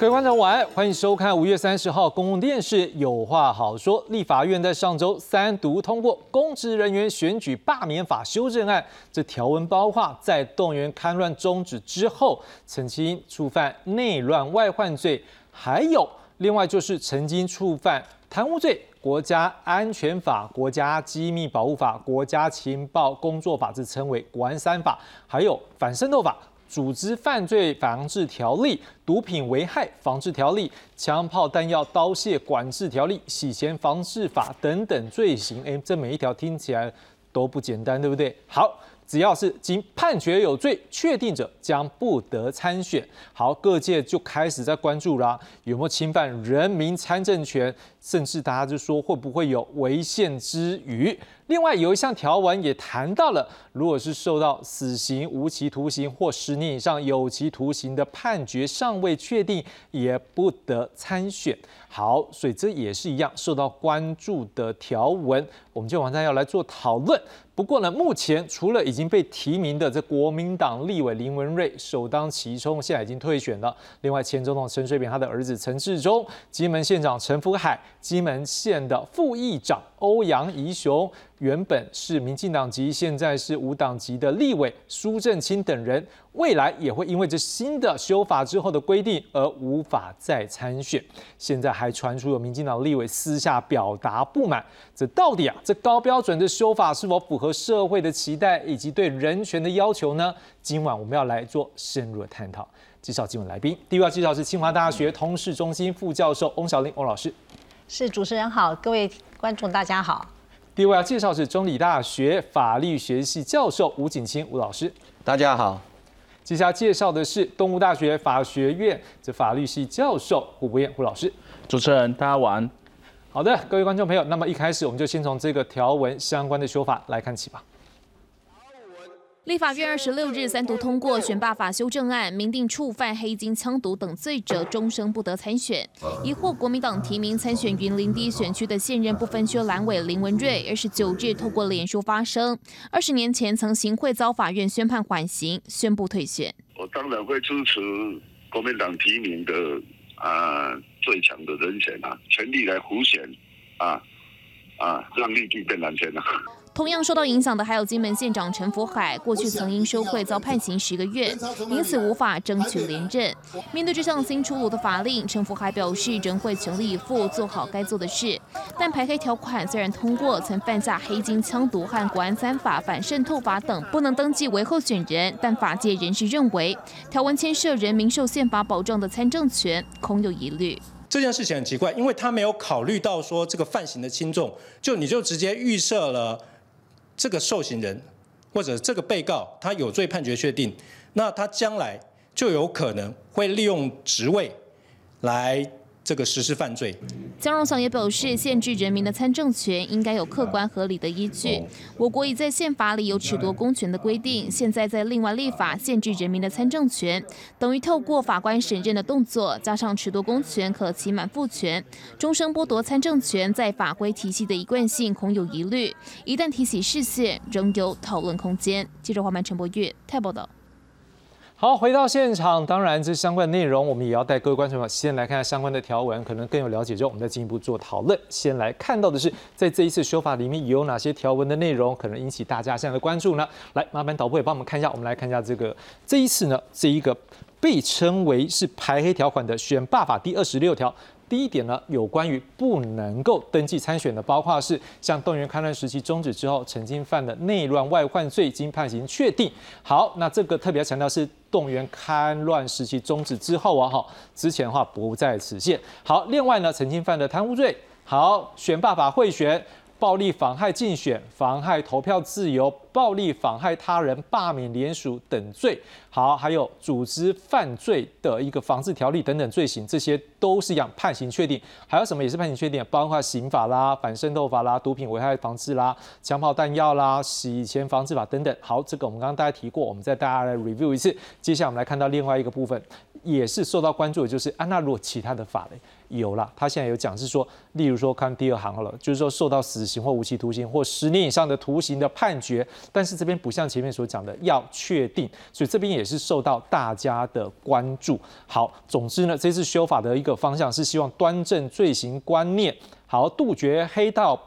各位观众晚安，欢迎收看五月三十号公共电视《有话好说》。立法院在上周三读通过《公职人员选举罢免法》修正案，这条文包括在动员戡乱终止之后，曾经触犯内乱外患罪，还有另外就是曾经触犯贪污罪、国家安全法、国家机密保护法、国家情报工作法，这称为国安三法，还有反渗透法。组织犯罪防治条例、毒品危害防治条例、枪炮弹药刀械管制条例、洗钱防治法等等罪行，哎，这每一条听起来都不简单，对不对？好，只要是经判决有罪确定者，将不得参选。好，各界就开始在关注啦，有没有侵犯人民参政权？甚至大家就说会不会有违宪之余？另外有一项条文也谈到了，如果是受到死刑、无期徒刑或十年以上有期徒刑的判决尚未确定，也不得参选。好，所以这也是一样受到关注的条文，我们就晚上要来做讨论。不过呢，目前除了已经被提名的这国民党立委林文瑞首当其冲，现在已经退选了。另外，前总统陈水扁他的儿子陈志忠、金门县长陈福海、金门县的副议长欧阳宜雄。原本是民进党籍，现在是无党籍的立委苏正清等人，未来也会因为这新的修法之后的规定而无法再参选。现在还传出有民进党立委私下表达不满，这到底啊，这高标准的修法是否符合社会的期待以及对人权的要求呢？今晚我们要来做深入的探讨。介绍今晚来宾，第一位介绍是清华大学通识中心副教授翁小玲翁老师。是主持人好，各位观众大家好。第一位要介绍是中理大学法律学系教授吴景清吴老师，大家好。接下来介绍的是东吴大学法学院这法律系教授胡博彦胡老师，主持人大家晚安。好的，各位观众朋友，那么一开始我们就先从这个条文相关的说法来看起吧。立法院二十六日三读通过选罢法修正案，明定触犯黑金、枪毒等罪者终生不得参选。疑获国民党提名参选云林第一选区的现任不分区蓝委林文瑞，二十九日透过脸书发声，二十年前曾行贿遭法院宣判缓刑，宣布退选。我当然会支持国民党提名的啊最强的人选啊，全力来胡选啊啊，让绿地变蓝天啊。同样受到影响的还有金门县长陈福海，过去曾因收贿遭判刑十个月，因此无法争取连任。面对这项新出炉的法令，陈福海表示仍会全力以赴做好该做的事。但排黑条款虽然通过，曾犯下黑金、枪毒和国安三法、反渗透法等，不能登记为候选人。但法界人士认为，条文牵涉人民受宪法保障的参政权，空有疑虑。这件事情很奇怪，因为他没有考虑到说这个犯行的轻重，就你就直接预设了。这个受刑人或者这个被告，他有罪判决确定，那他将来就有可能会利用职位来。这个实施犯罪，江荣祥也表示，限制人民的参政权应该有客观合理的依据。我国已在宪法里有褫夺公权的规定，现在在另外立法限制人民的参政权，等于透过法官审认的动作，加上褫夺公权可期满复权，终生剥夺参政权，在法规体系的一贯性恐有疑虑。一旦提起视线，仍有讨论空间。记者黄曼、陈博月太报道。好，回到现场，当然这相关内容，我们也要带各位观众朋友先来看下相关的条文，可能更有了解之后，我们再进一步做讨论。先来看到的是，在这一次修法里面有哪些条文的内容可能引起大家现在的关注呢？来，麻烦导播也帮我们看一下，我们来看一下这个这一次呢，这一个被称为是排黑条款的选罢法第二十六条。第一点呢，有关于不能够登记参选的，包括是像动员戡乱时期终止之后，曾经犯的内乱外患罪，经判刑确定。好，那这个特别强调是动员戡乱时期终止之后啊，哈，之前的话不在此限。好，另外呢，曾经犯的贪污罪，好，选罢法贿选。暴力妨害竞选、妨害投票自由、暴力妨害他人、罢免联署等罪，好，还有组织犯罪的一个防治条例等等罪行，这些都是一样判刑确定。还有什么也是判刑确定？包括刑法啦、反渗透法啦、毒品危害防治啦、枪炮弹药啦、洗钱防治法等等。好，这个我们刚刚大家提过，我们再大家来 review 一次。接下来我们来看到另外一个部分，也是受到关注的，就是安，那如果其他的法嘞？有啦，他现在有讲是说，例如说看第二行了，就是说受到死刑或无期徒刑或十年以上的徒刑的判决，但是这边不像前面所讲的要确定，所以这边也是受到大家的关注。好，总之呢，这次修法的一个方向是希望端正罪行观念，好杜绝黑道。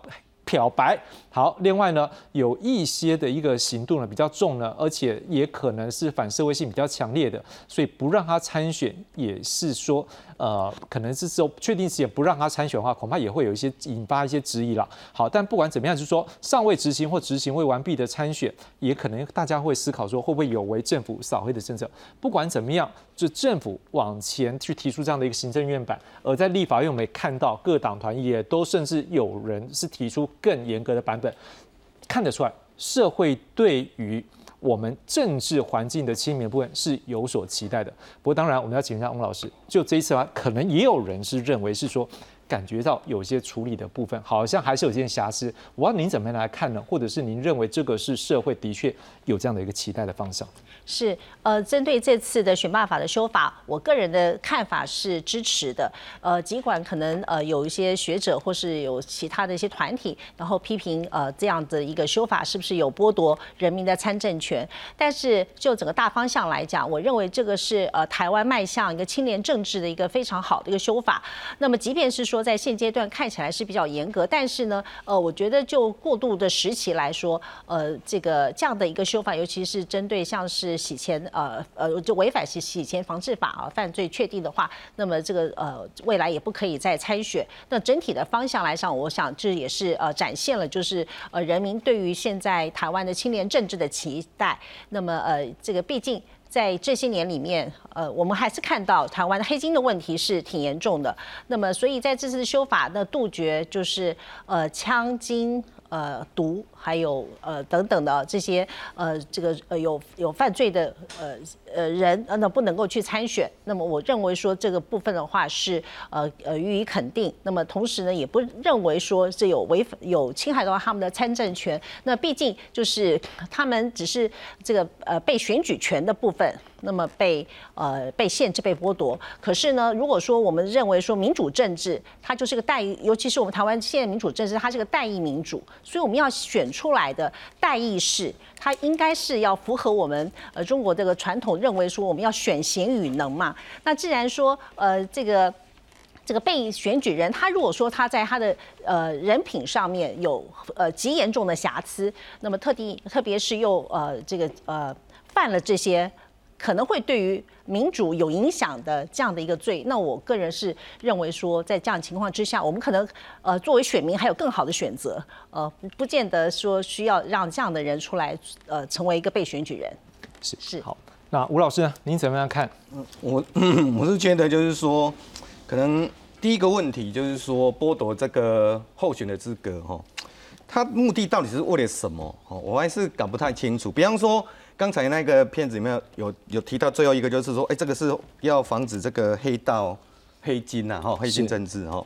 漂白好，另外呢，有一些的一个行动呢比较重呢，而且也可能是反社会性比较强烈的，所以不让他参选，也是说，呃，可能是说确定时间不让他参选的话，恐怕也会有一些引发一些质疑了。好，但不管怎么样，就是说尚未执行或执行未完毕的参选，也可能大家会思考说会不会有违政府扫黑的政策。不管怎么样，就政府往前去提出这样的一个行政院版，而在立法院我们也看到各党团也都甚至有人是提出。更严格的版本，看得出来，社会对于我们政治环境的清明部分是有所期待的。不过，当然我们要请教翁老师，就这一次的话，可能也有人是认为是说。感觉到有些处理的部分好像还是有些瑕疵，我要您怎么样来看呢？或者是您认为这个是社会的确有这样的一个期待的方向？是，呃，针对这次的选罢法的修法，我个人的看法是支持的。呃，尽管可能呃有一些学者或是有其他的一些团体，然后批评呃这样的一个修法是不是有剥夺人民的参政权，但是就整个大方向来讲，我认为这个是呃台湾迈向一个青年政治的一个非常好的一个修法。那么即便是说在现阶段看起来是比较严格，但是呢，呃，我觉得就过渡的时期来说，呃，这个这样的一个修法，尤其是针对像是洗钱，呃呃，就违反洗洗钱防治法啊，犯罪确定的话，那么这个呃未来也不可以再参选。那整体的方向来上，我想这也是呃展现了就是呃人民对于现在台湾的青年政治的期待。那么呃，这个毕竟。在这些年里面，呃，我们还是看到台湾的黑金的问题是挺严重的。那么，所以在这次修法的杜绝，就是呃枪金。呃，毒还有呃等等的这些呃，这个呃有有犯罪的呃呃人，那不能够去参选。那么我认为说这个部分的话是呃呃予以肯定。那么同时呢，也不认为说这有违有侵害到他们的参政权。那毕竟就是他们只是这个呃被选举权的部分。那么被呃被限制被剥夺，可是呢，如果说我们认为说民主政治它就是个代，尤其是我们台湾现在民主政治它是个代议民主，所以我们要选出来的代议士，它应该是要符合我们呃中国这个传统认为说我们要选贤与能嘛。那既然说呃这个这个被选举人他如果说他在他的呃人品上面有呃极严重的瑕疵，那么特地特别是又呃这个呃犯了这些。可能会对于民主有影响的这样的一个罪，那我个人是认为说，在这样情况之下，我们可能呃作为选民还有更好的选择，呃不不见得说需要让这样的人出来呃成为一个被选举人。是是好，那吴老师呢？您怎么样看？嗯，我我是觉得就是说，可能第一个问题就是说剥夺这个候选的资格哈，他目的到底是为了什么？哦，我还是搞不太清楚。比方说。刚才那个片子里面有有提到最后一个，就是说，哎，这个是要防止这个黑道、黑金呐，哈，黑金政治，哈。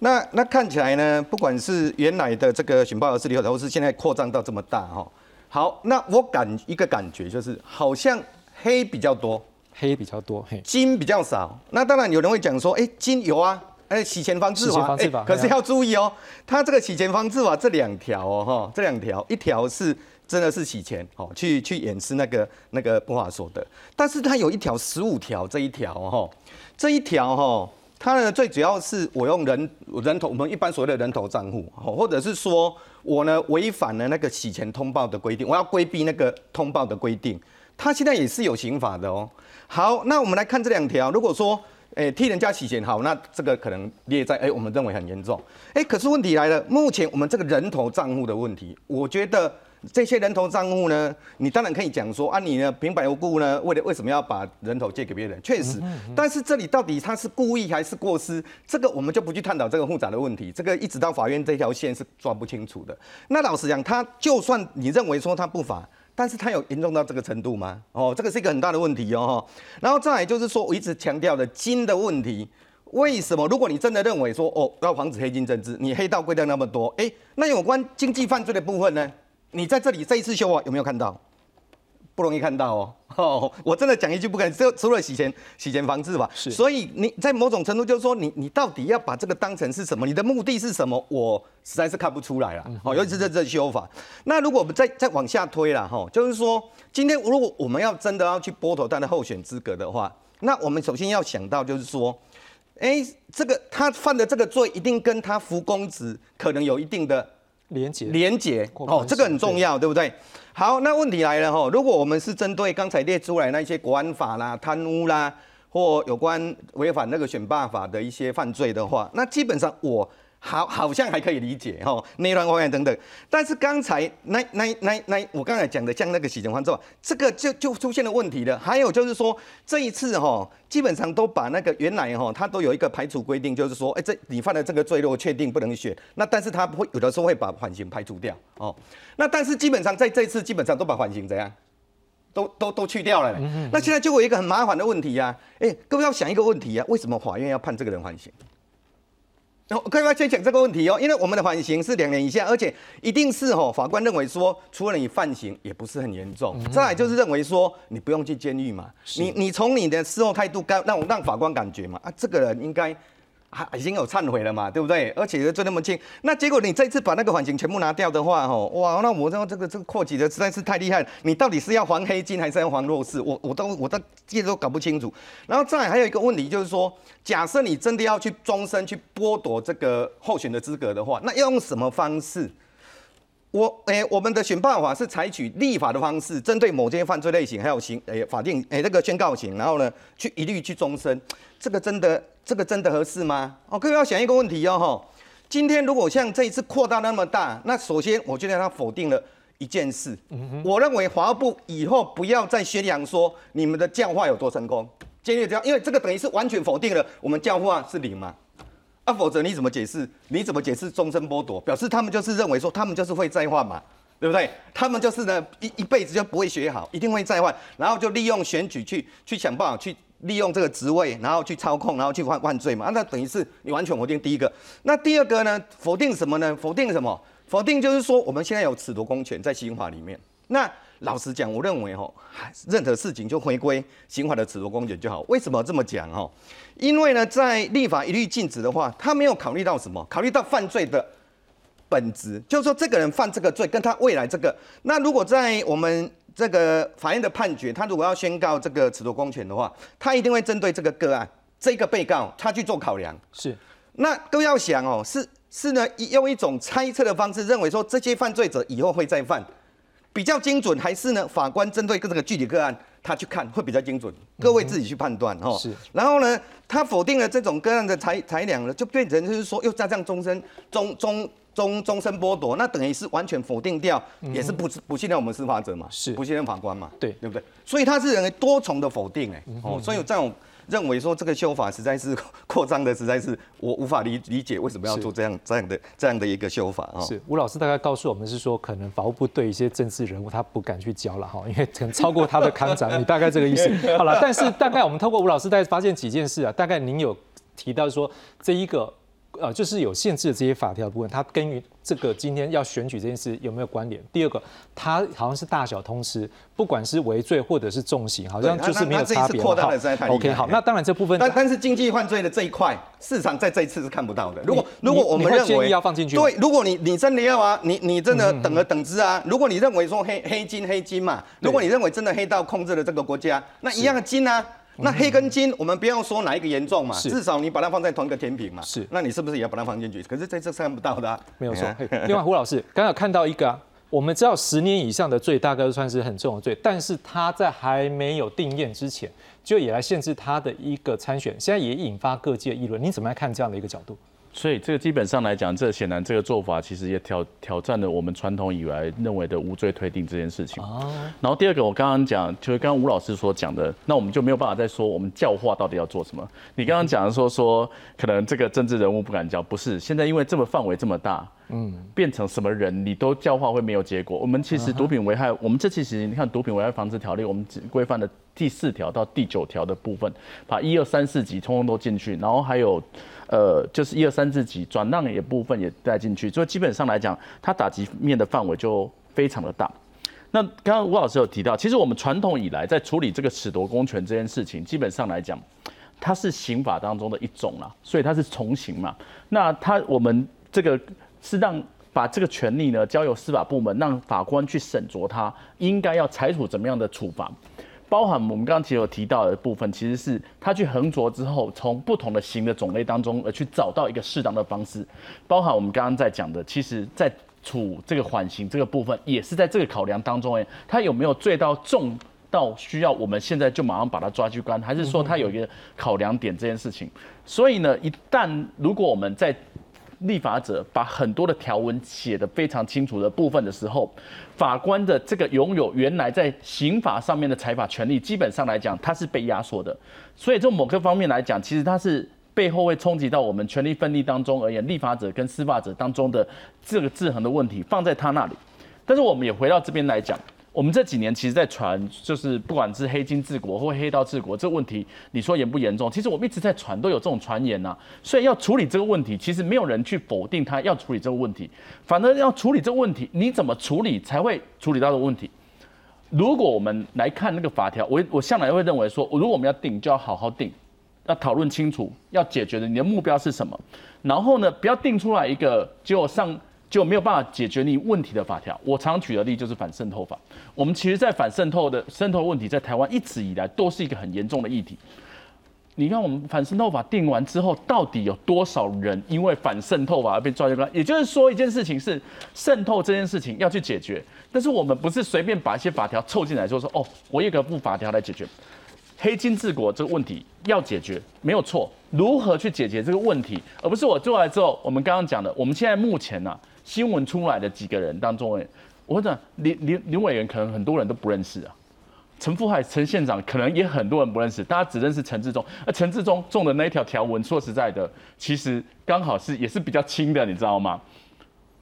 那那看起来呢，不管是原来的这个情报的势力，或者是现在扩张到这么大，哈。好，那我感一个感觉就是，好像黑比较多，黑比较多，黑金比较少。那当然有人会讲说，哎，金有啊，哎，洗钱方式法，哎，可是要注意哦，它这个洗钱方式法这两条哦，哈，这两条，一条是。真的是洗钱哦，去去掩饰那个那个不法所得，但是它有一条十五条这一条哈，这一条哈，它呢最主要是我用人人头，我们一般所谓的人头账户，或者是说我呢违反了那个洗钱通报的规定，我要规避那个通报的规定，它现在也是有刑法的哦。好，那我们来看这两条，如果说诶替人家洗钱，好，那这个可能列在诶我们认为很严重，诶，可是问题来了，目前我们这个人头账户的问题，我觉得。这些人头账户呢，你当然可以讲说啊，你呢平白无故呢，为了为什么要把人头借给别人？确实，但是这里到底他是故意还是过失？这个我们就不去探讨这个复杂的问题。这个一直到法院这条线是抓不清楚的。那老实讲，他就算你认为说他不法，但是他有严重到这个程度吗？哦，这个是一个很大的问题哦。然后再来就是说我一直强调的金的问题，为什么？如果你真的认为说哦要防止黑金政治，你黑道规定那么多，哎，那有关经济犯罪的部分呢？你在这里这一次修啊，有没有看到？不容易看到哦。哦，我真的讲一句不敢，就除了洗钱洗钱防治吧，是所以你在某种程度就是说你你到底要把这个当成是什么？你的目的是什么？我实在是看不出来了。哦，尤其是这这修法。那如果我们再再往下推了哈，就是说今天如果我们要真的要去剥夺他的候选资格的话，那我们首先要想到就是说，哎，这个他犯的这个罪一定跟他服公职可能有一定的。连结连结哦，这个很重要，对不对？好，那问题来了哈，如果我们是针对刚才列出来那些国安法啦、贪污啦，或有关违反那个选罢法的一些犯罪的话，那基本上我。好，好像还可以理解哈，内乱外乱等等。但是刚才那那那那，我刚才讲的像那个洗钱方之这个就就出现了问题了。还有就是说，这一次哈，基本上都把那个原来哈，他都有一个排除规定，就是说，哎，这你犯了这个罪，如果确定不能选，那但是他会有的时候会把缓刑排除掉哦。那但是基本上在这次基本上都把缓刑怎样，都都都去掉了。那现在就有一个很麻烦的问题呀，哎，各位要想一个问题啊，为什么法院要判这个人缓刑？可以先讲这个问题哦，因为我们的缓刑是两年以下，而且一定是哦，法官认为说，除了你犯刑也不是很严重，再来就是认为说，你不用去监狱嘛，你你从你的事后态度，该让让法官感觉嘛，啊，这个人应该。还已经有忏悔了嘛，对不对？而且就那么轻，那结果你这次把那个缓刑全部拿掉的话，吼，哇，那我这这个这个扩级的实在是太厉害了。你到底是要还黑金还是要还弱势？我我都我到一直都搞不清楚。然后再还有一个问题就是说，假设你真的要去终身去剥夺这个候选的资格的话，那要用什么方式？我诶，我们的选办法是采取立法的方式，针对某些犯罪类型还有刑诶法定诶那个宣告刑，然后呢去一律去终身，这个真的这个真的合适吗？哦，各位要想一个问题哦哈，今天如果像这一次扩大那么大，那首先我觉得他否定了一件事，我认为华部以后不要再宣扬说你们的教化有多成功，坚决这样，因为这个等于是完全否定了我们教化是零嘛。啊，否则你怎么解释？你怎么解释终身剥夺？表示他们就是认为说，他们就是会再换嘛，对不对？他们就是呢一一辈子就不会学好，一定会再换，然后就利用选举去去想办法去利用这个职位，然后去操控，然后去犯犯罪嘛。那等于是你完全否定第一个。那第二个呢？否定什么呢？否定什么？否定就是说，我们现在有褫夺公权在刑法里面。那老实讲，我认为哈，任何事情就回归刑法的褫夺公权就好。为什么这么讲哈？因为呢，在立法一律禁止的话，他没有考虑到什么？考虑到犯罪的本质，就是说这个人犯这个罪跟他未来这个。那如果在我们这个法院的判决，他如果要宣告这个褫夺公权的话，他一定会针对这个个案，这个被告他去做考量。是，那都要想哦，是是呢，用一种猜测的方式，认为说这些犯罪者以后会再犯。比较精准还是呢？法官针对这个具体个案，他去看会比较精准。各位自己去判断哈。是。然后呢，他否定了这种个案的裁裁量了，就变成就是说又加上终身终终终终身剥夺，那等于是完全否定掉，也是不不信任我们司法者嘛，是不信任法官嘛，对对不对？所以他是认为多重的否定哎，哦，所以这种。认为说这个修法实在是 扩张的，实在是我无法理理解为什么要做这样这样的这样的一个修法啊。是吴老师大概告诉我们是说，可能法务部对一些政治人物他不敢去教了哈，因为可能超过他的看长，你大概这个意思。好了，但是大概我们透过吴老师大概发现几件事啊，大概您有提到说这一个。呃，就是有限制的这些法条部分，它跟于这个今天要选举这件事有没有关联？第二个，它好像是大小通吃，不管是违罪或者是重刑，好像就是没有差别。扩大的在 OK，好，那当然这部分，但但是经济犯罪的这一块，市场在这一次是看不到的。如果如果我们认为要放进去，对，如果你你真的要啊，你你真的等了等之啊，如果你认为说黑黑金黑金嘛，如果你认为真的黑道控制了这个国家，那一样的金啊。那黑跟金，我们不要说哪一个严重嘛，至少你把它放在同一个天平嘛。是，那你是不是也要把它放进去？可是在这次看不到的，没有错。另外，胡老师刚刚看到一个，啊我们知道十年以上的罪大概都算是很重的罪，但是他在还没有定验之前，就也来限制他的一个参选，现在也引发各界议论。你怎么来看这样的一个角度？所以这个基本上来讲，这显然这个做法其实也挑挑战了我们传统以来认为的无罪推定这件事情。哦。然后第二个，我刚刚讲就是刚刚吴老师所讲的，那我们就没有办法再说我们教化到底要做什么。你刚刚讲的说说可能这个政治人物不敢教，不是现在因为这么范围这么大，嗯，变成什么人你都教化会没有结果。我们其实毒品危害，我们这其实你看毒品危害防治条例，我们只规范的第四条到第九条的部分，把一二三四级通通都进去，然后还有。呃，就是一二三自己转让也部分也带进去，所以基本上来讲，它打击面的范围就非常的大。那刚刚吴老师有提到，其实我们传统以来在处理这个褫夺公权这件事情，基本上来讲，它是刑法当中的一种啦，所以它是从刑嘛。那它我们这个是让把这个权利呢交由司法部门，让法官去审酌它应该要采取怎么样的处罚。包含我们刚刚其实有提到的部分，其实是他去横着之后，从不同的刑的种类当中而去找到一个适当的方式。包含我们刚刚在讲的，其实在处这个缓刑这个部分，也是在这个考量当中，哎，他有没有罪到重到需要我们现在就马上把他抓去关，还是说他有一个考量点这件事情？所以呢，一旦如果我们在立法者把很多的条文写得非常清楚的部分的时候，法官的这个拥有原来在刑法上面的裁法权利，基本上来讲，它是被压缩的。所以从某个方面来讲，其实它是背后会冲击到我们权力分立当中而言，立法者跟司法者当中的这个制衡的问题放在他那里。但是我们也回到这边来讲。我们这几年其实，在传，就是不管是黑金治国或黑道治国这个问题，你说严不严重？其实我们一直在传，都有这种传言呐。所以要处理这个问题，其实没有人去否定他要处理这个问题，反而要处理这个问题，你怎么处理才会处理到的问题？如果我们来看那个法条，我我向来会认为说，如果我们要定，就要好好定，要讨论清楚，要解决的你的目标是什么，然后呢，不要定出来一个结果上。就没有办法解决你问题的法条。我常举的例就是反渗透法。我们其实，在反渗透的渗透问题，在台湾一直以来都是一个很严重的议题。你看，我们反渗透法定完之后，到底有多少人因为反渗透法而被抓进来？也就是说，一件事情是渗透这件事情要去解决，但是我们不是随便把一些法条凑进来，就说哦，我一个部法条来解决黑金治国这个问题要解决没有错。如何去解决这个问题，而不是我做来之后，我们刚刚讲的，我们现在目前呢？新闻出来的几个人当中，我讲林林林委员可能很多人都不认识啊，陈福海陈县长可能也很多人不认识，大家只认识陈志忠。而陈志忠中的那一条条文，说实在的，其实刚好是也是比较轻的，你知道吗？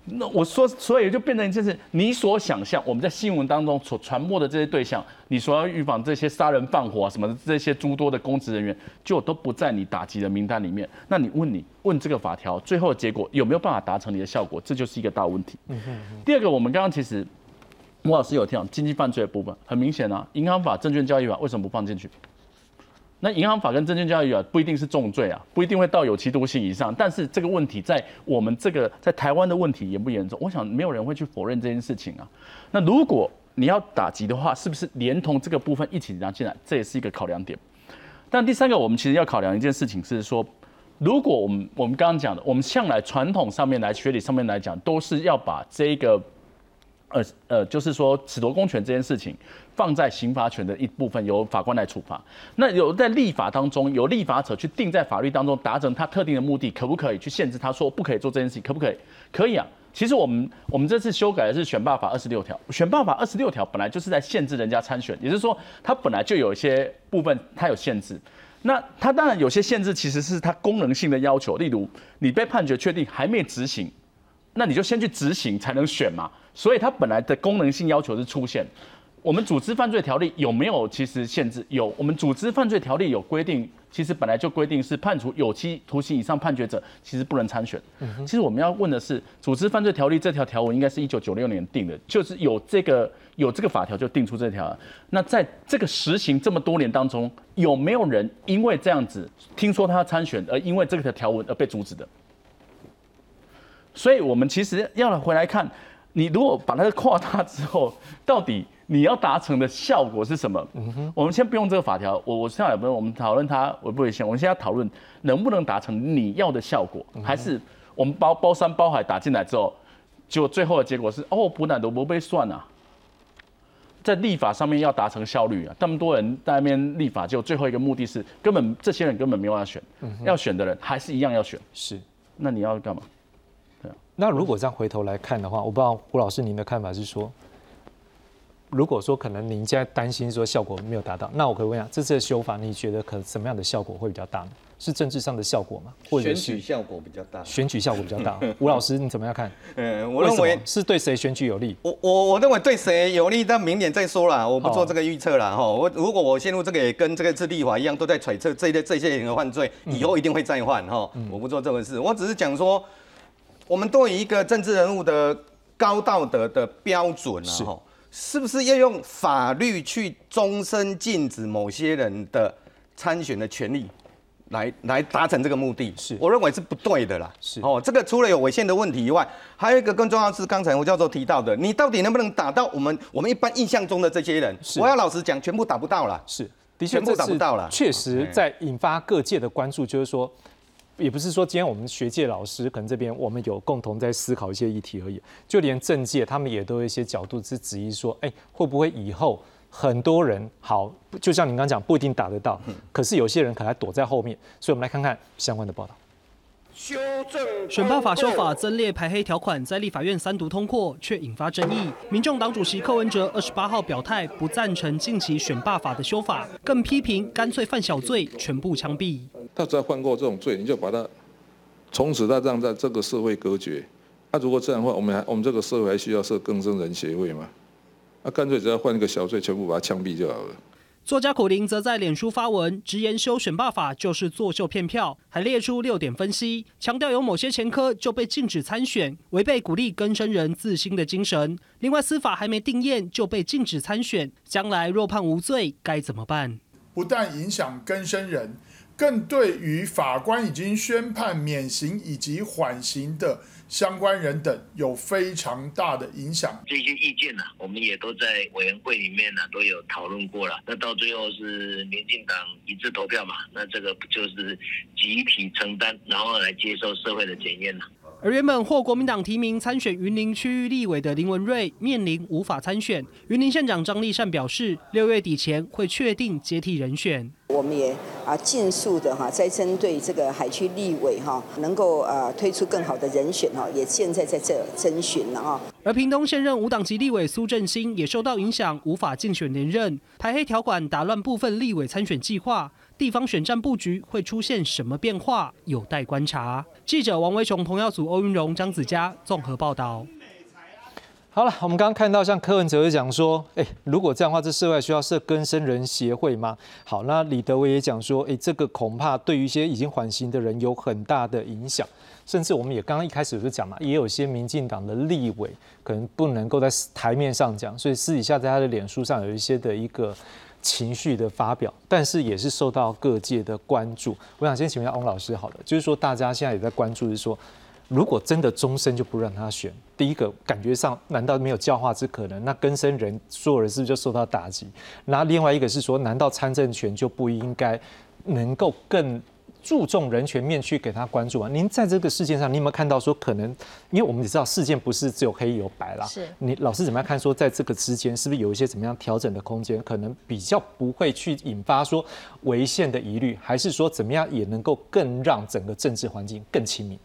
那我说，所以就变成一件事，你所想象我们在新闻当中所传播的这些对象，你所要预防这些杀人放火啊什么的这些诸多的公职人员，就都不在你打击的名单里面。那你问你问这个法条最后的结果有没有办法达成你的效果？这就是一个大问题。第二个，我们刚刚其实吴老师有提到经济犯罪的部分，很明显啊，银行法、证券交易法为什么不放进去？那银行法跟证券交易啊，不一定是重罪啊，不一定会到有期徒刑以上。但是这个问题在我们这个在台湾的问题严不严重？我想没有人会去否认这件事情啊。那如果你要打击的话，是不是连同这个部分一起拿进来？这也是一个考量点。但第三个，我们其实要考量一件事情是说，如果我们我们刚刚讲的，我们向来传统上面来学理上面来讲，都是要把这个。呃呃，就是说褫夺公权这件事情，放在刑法权的一部分，由法官来处罚。那有在立法当中，有立法者去定在法律当中，达成他特定的目的，可不可以去限制他说不可以做这件事情？可不可以？可以啊。其实我们我们这次修改的是选罢法二十六条，选罢法二十六条本来就是在限制人家参选，也就是说，它本来就有一些部分它有限制。那它当然有些限制，其实是它功能性的要求，例如你被判决确定还没执行，那你就先去执行才能选嘛。所以它本来的功能性要求是出现，我们组织犯罪条例有没有其实限制？有，我们组织犯罪条例有规定，其实本来就规定是判处有期徒刑以上判决者，其实不能参选。其实我们要问的是，组织犯罪条例这条条文应该是一九九六年定的，就是有这个有这个法条就定出这条。那在这个实行这么多年当中，有没有人因为这样子听说他要参选，而因为这个条文而被阻止的？所以我们其实要回来看。你如果把它扩大之后，到底你要达成的效果是什么？我们先不用这个法条，我我现在也不用，我们讨论它危不危险。我们现在讨论能不能达成你要的效果，还是我们包包山包海打进来之后，就最后的结果是哦，不难都不被算啊。在立法上面要达成效率啊，那么多人在那边立法，就最后一个目的是根本这些人根本没有要选，要选的人还是一样要选。是，那你要干嘛？那如果这样回头来看的话，我不知道胡老师您的看法是说，如果说可能您现在担心说效果没有达到，那我可以问一下，这次的修法你觉得可什么样的效果会比较大呢？是政治上的效果吗？或者选举效果比较大？选举效果比较大。吴老师你怎么样看？嗯，我认为是对谁选举有利？我我我认为对谁有利，但明年再说啦，我不做这个预测啦哈。我如果我陷入这个也跟这个次立法一样，都在揣测这些这些人的犯罪，以后一定会再犯哈。我不做这回事，我只是讲说。我们对于一个政治人物的高道德的标准啊，是不是要用法律去终身禁止某些人的参选的权利？来来达成这个目的，是我认为是不对的啦。是哦，这个除了有违宪的问题以外，还有一个更重要是刚才吴教授提到的，你到底能不能打到我们我们一般印象中的这些人？是我要老实讲，全部打不到了。是，的确全部这是打不到了确实哎在引发各界的关注，就是说。也不是说今天我们学界老师可能这边我们有共同在思考一些议题而已，就连政界他们也都有一些角度是质疑说，哎，会不会以后很多人好，就像您刚讲，不一定打得到，可是有些人可能还躲在后面，所以我们来看看相关的报道。选罢法修法增列排黑条款，在立法院三读通过，却引发争议。民众党主席柯文哲二十八号表态，不赞成近期选罢法的修法，更批评干脆犯小罪，全部枪毙。他只要犯过这种罪，你就把他从此他让在这个社会隔绝。那、如果这样的话，我们还我们这个社会还需要设更生人协会吗？那、干脆只要犯一个小罪，全部把他枪毙就好了。作家苦林则在脸书发文，直言修选罢法就是作秀骗票，还列出六点分析，强调有某些前科就被禁止参选，违背鼓励更生人自新的精神。另外，司法还没定验就被禁止参选，将来若判无罪该怎么办？不但影响更生人，更对于法官已经宣判免刑以及缓刑的相关人等有非常大的影响。这些意见呢、我们也都在委员会里面呢都有讨论过了。那到最后是民进党一致投票嘛，那这个不就是集体承担，然后来接受社会的检验了。而原本获国民党提名参选云林区域立委的林文瑞，面临无法参选。云林县长张立善表示，六月底前会确定接替人选。我们也啊尽速的哈，在针对这个海区立委哈，能够呃推出更好的人选哈，也现在在这征询了哈。而屏东现任无党籍立委苏振兴也受到影响，无法竞选连任。排黑条款打乱部分立委参选计划，地方选战布局会出现什么变化，有待观察。记者王威雄、彭耀祖、欧云荣、张子佳综合报道。好了，我们刚刚看到像柯文哲就讲说，哎，如果这样的话，这涉外需要设更生人协会吗？好，那李德维也讲说，哎，这个恐怕对于一些已经缓刑的人有很大的影响，甚至我们也刚刚一开始就讲嘛，也有些民进党的立委可能不能够在台面上讲，所以私底下在他的脸书上有一些的一个情绪的发表，但是也是受到各界的关注。我想先请问一下翁老师，好了，就是说大家现在也在关注，是说。如果真的终身就不让他选，第一个感觉上难道没有教化之可能？那根生人所有人是不是就受到打击？那另外一个是说，难道参政权就不应该能够更注重人权面去给他关注啊？您在这个事件上，你有没有看到说可能？因为我们也知道事件不是只有黑有白啦，是你老师怎么样看说，在这个之间是不是有一些怎么样调整的空间？可能比较不会去引发说违宪的疑虑，还是说怎么样也能够更让整个政治环境更亲民？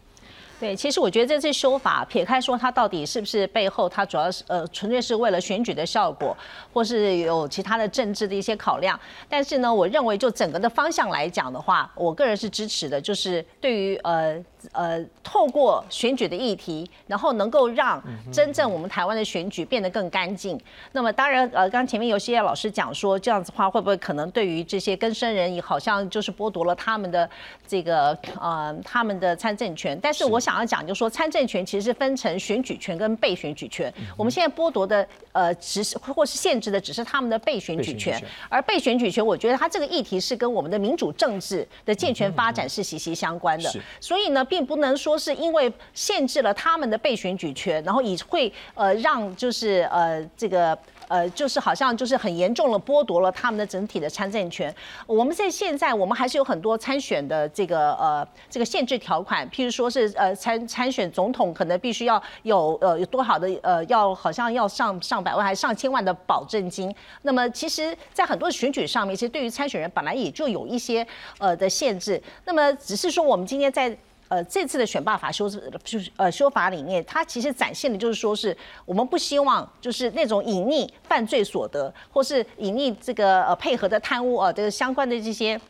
对，其实我觉得这次修法，撇开说它到底是不是背后它主要是呃纯粹是为了选举的效果，或是有其他的政治的一些考量，但是呢，我认为就整个的方向来讲的话，我个人是支持的，就是对于呃呃透过选举的议题，然后能够让真正我们台湾的选举变得更干净。那么当然呃，刚前面有些老师讲说这样子的话会不会可能对于这些更生人也好像就是剥夺了他们的这个呃他们的参政权，但是我。想要讲，就是说参政权其实是分成选举权跟被选举权。我们现在剥夺的，呃，只是或是限制的，只是他们的被选举权。而被选举权，我觉得它这个议题是跟我们的民主政治的健全发展是息息相关的。所以呢，并不能说是因为限制了他们的被选举权，然后以会呃让就是呃这个。呃，就是好像就是很严重了剥夺了他们的整体的参政权。我们在现在，我们还是有很多参选的这个呃这个限制条款，譬如说是呃参参选总统可能必须要有呃有多少的呃要好像要上上百万还是上千万的保证金。那么其实，在很多选举上面，其实对于参选人本来也就有一些呃的限制。那么只是说我们今天在。呃，这次的选罢法修就是呃修法里面，它其实展现的就是说是我们不希望就是那种隐匿犯罪所得，或是隐匿这个呃配合的贪污啊，这个相关的这些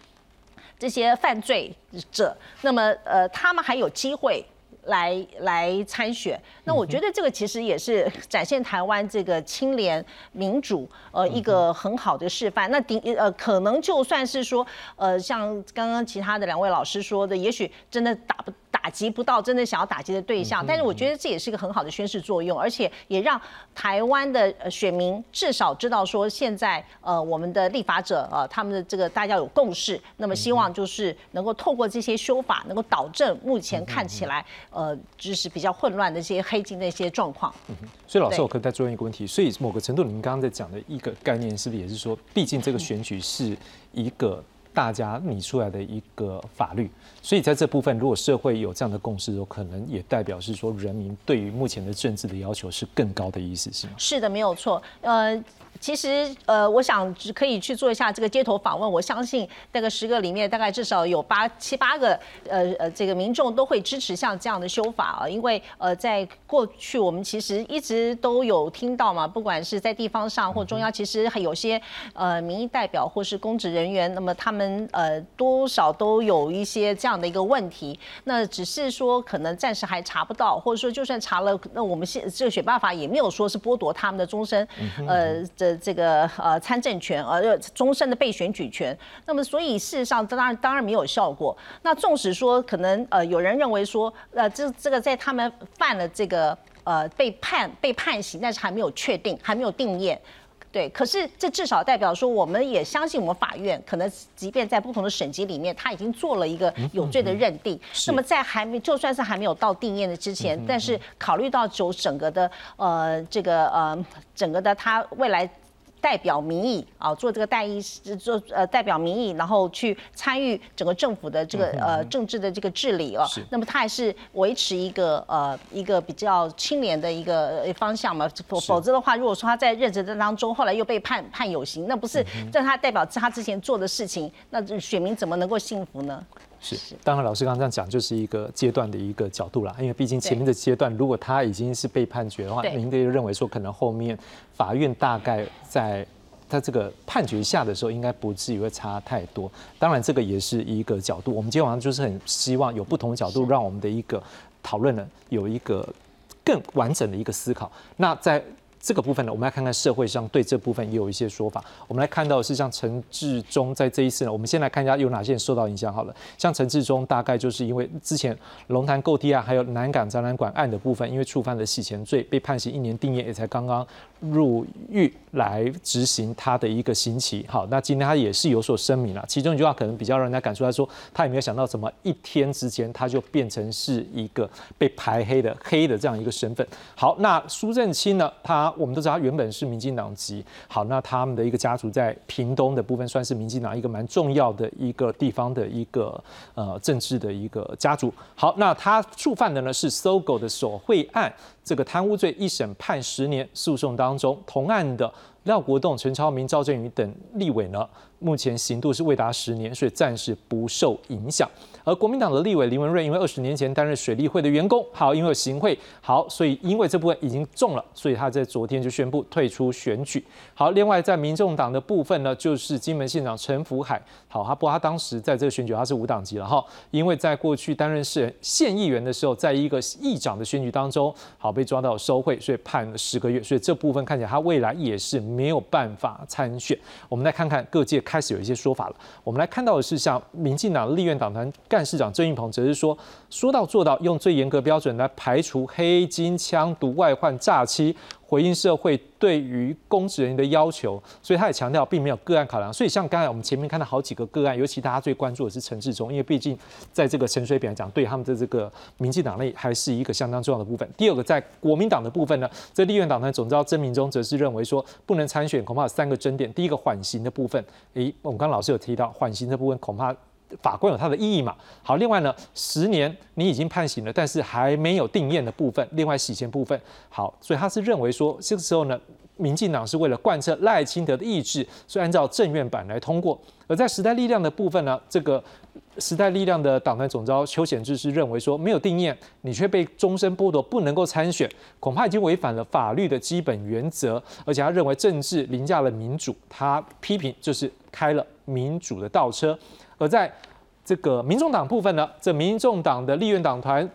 这些犯罪者，那么呃他们还有机会。来来参选，那我觉得这个其实也是 展现台湾这个清廉民主呃一个很好的示范。那顶呃可能就算是说呃像刚刚其他的两位老师说的，也许真的打不打打击不到真的想要打击的对象。但是我觉得这也是一个很好的宣示作用，而且也让台湾的选民至少知道说，现在呃我们的立法者呃他们的这个大家有共识，那么希望就是能够透过这些修法，能够导正目前看起来呃就是比较混乱的一些黑金的一些状况。所以老师，我可以再追问一个问题，所以某个程度，你们刚刚在讲的一个概念，是不是也是说，毕竟这个选举是一个大家拟出来的一个法律，所以在这部分，如果社会有这样的共识，有可能也代表是说，人民对于目前的政治的要求是更高的意思，是吗？是的，没有错。呃。其实，呃，我想可以去做一下这个街头访问。我相信那个十个里面，大概至少有八七八个，呃呃，这个民众都会支持像这样的修法啊。因为，呃，在过去我们其实一直都有听到嘛，不管是在地方上或中央，其实还有些呃民意代表或是公职人员，那么他们呃多少都有一些这样的一个问题。那只是说可能暂时还查不到，或者说就算查了，那我们现这个选办法也没有说是剥夺他们的终身，呃这。这个呃参政权，呃终身的被选举权，那么所以事实上当然当然没有效果。那纵使说可能呃有人认为说呃这这个在他们犯了这个呃被判被判刑，但是还没有确定还没有定验。对，可是这至少代表说我们也相信我们法院可能即便在不同的省级里面，他已经做了一个有罪的认定。那么在还没就算是还没有到定验的之前，但是考虑到就整个的呃这个呃整个的他未来。代表民意啊，做这个代议，做呃代表民意，然后去参与整个政府的这个呃政治的这个治理哦。那么他还是维持一个呃一个比较清廉的一个方向嘛。否否则的话，如果说他在任职的当中，后来又被判判有刑，那不是让他代表他之前做的事情，那选民怎么能够信服呢？是，当然老师刚刚这样讲，就是一个阶段的一个角度啦。因为毕竟前面的阶段，如果他已经是被判决的话，您就认为说，可能后面法院大概在他这个判决下的时候，应该不至于会差太多。当然，这个也是一个角度。我们今天晚上就是很希望有不同的角度，让我们的一个讨论呢，有一个更完整的一个思考。那在这个部分呢，我们来看看社会上对这部分也有一些说法。我们来看到的是像陈志忠在这一次呢，我们先来看一下有哪些人受到影响好了。像陈志忠大概就是因为之前龙潭购地案还有南港展览馆案的部分，因为触犯了洗钱罪，被判刑一年定谳，也才刚刚入狱来执行他的一个刑期。好，那今天他也是有所声明了，其中一句话可能比较让人家感触来说，他也没有想到怎么一天之间他就变成是一个被排黑的黑的这样一个身份。好，那苏正清呢，他。我们都知道他原本是民进党籍，好，那他们的一个家族在屏东的部分算是民进党一个蛮重要的一个地方的一个呃政治的一个家族。好，那他触犯的呢是搜狗的索贿案，这个贪污罪一审判十年，诉讼当中同案的廖国栋、陈超明、赵振宇等立委呢，目前刑度是未达十年，所以暂时不受影响。而国民党的立委林文瑞，因为二十年前担任水利会的员工，好，因为行贿，好，所以因为这部分已经中了，所以他在昨天就宣布退出选举。好，另外在民众党的部分呢，就是金门县长陈福海，好，他不过他当时在这个选举他是无党籍了哈，因为在过去担任市县议员的时候，在一个议长的选举当中，好被抓到收贿，所以判了十个月，所以这部分看起来他未来也是没有办法参选。我们来看看各界开始有一些说法了，我们来看到的是像民进党立院党团。干事长郑运鹏则是说，说到做到，用最严格标准来排除黑金、枪毒、外患、诈欺，回应社会对于公职人员的要求。所以他也强调，并没有个案考量。所以像刚才我们前面看到好几个个案，尤其大家最关注的是陈志忠，因为毕竟在这个陈水扁来讲，对他们的这个民进党内还是一个相当重要的部分。第二个，在国民党的部分呢，这立院党团总召曾明忠则是认为说，不能参选，恐怕有三个争点。第一个缓刑的部分，诶，我们刚老师有提到缓刑的部分，恐怕。法官有它的意义嘛？好，另外呢，十年你已经判刑了，但是还没有定验的部分，另外洗钱部分，好，所以他是认为说，这个时候呢，民进党是为了贯彻赖清德的意志，所以按照政院版来通过。而在时代力量的部分呢，这个时代力量的党团总召邱显志是认为说，没有定验，你却被终身剥夺，不能够参选，恐怕已经违反了法律的基本原则，而且他认为政治凌驾了民主，他批评就是开了民主的倒车。而在这个民众党部分呢，这民众党的立院党团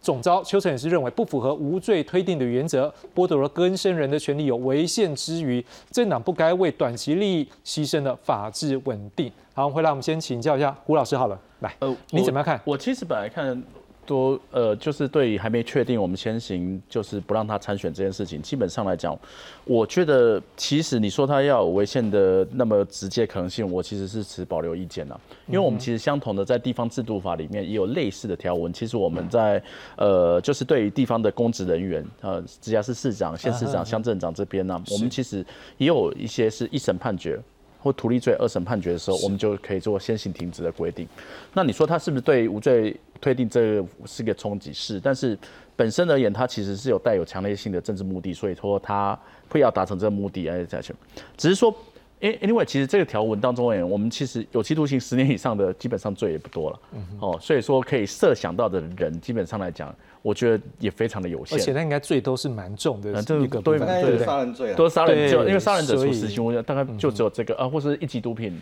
总召邱成也是认为不符合无罪推定的原则，剥夺了更生人的权利有违宪之余，政党不该为短期利益牺牲了法治稳定。好，回来我们先请教一下胡老师好了，来，呃，你怎么样看？我其实本来看。多呃，就是对于还没确定我们先行就是不让他参选这件事情，基本上来讲，我觉得其实你说他要有违宪的那么直接可能性，我其实是持保留意见的，因为我们其实相同的在地方制度法里面也有类似的条文，其实我们在呃就是对于地方的公职人员，呃，直辖市市长、县市长、乡镇长这边呢，我们其实也有一些是一审判决。或图利罪二审判决的时候，我们就可以做先行停止的规定。那你说他是不是对无罪推定这个是个冲击？是，但是本身而言，他其实是有带有强烈性的政治目的，所以说他会要达成这个目的而再去。只是说，哎，anyway，其实这个条文当中而言，我们其实有期徒刑十年以上的基本上罪也不多了。哦，所以说可以设想到的人，基本上来讲。我觉得也非常的有限，而且那应该罪都是蛮重的，这个对对杀人罪，都是杀人罪，因为杀人者处死刑，大概就只有这个啊，或是一级毒品，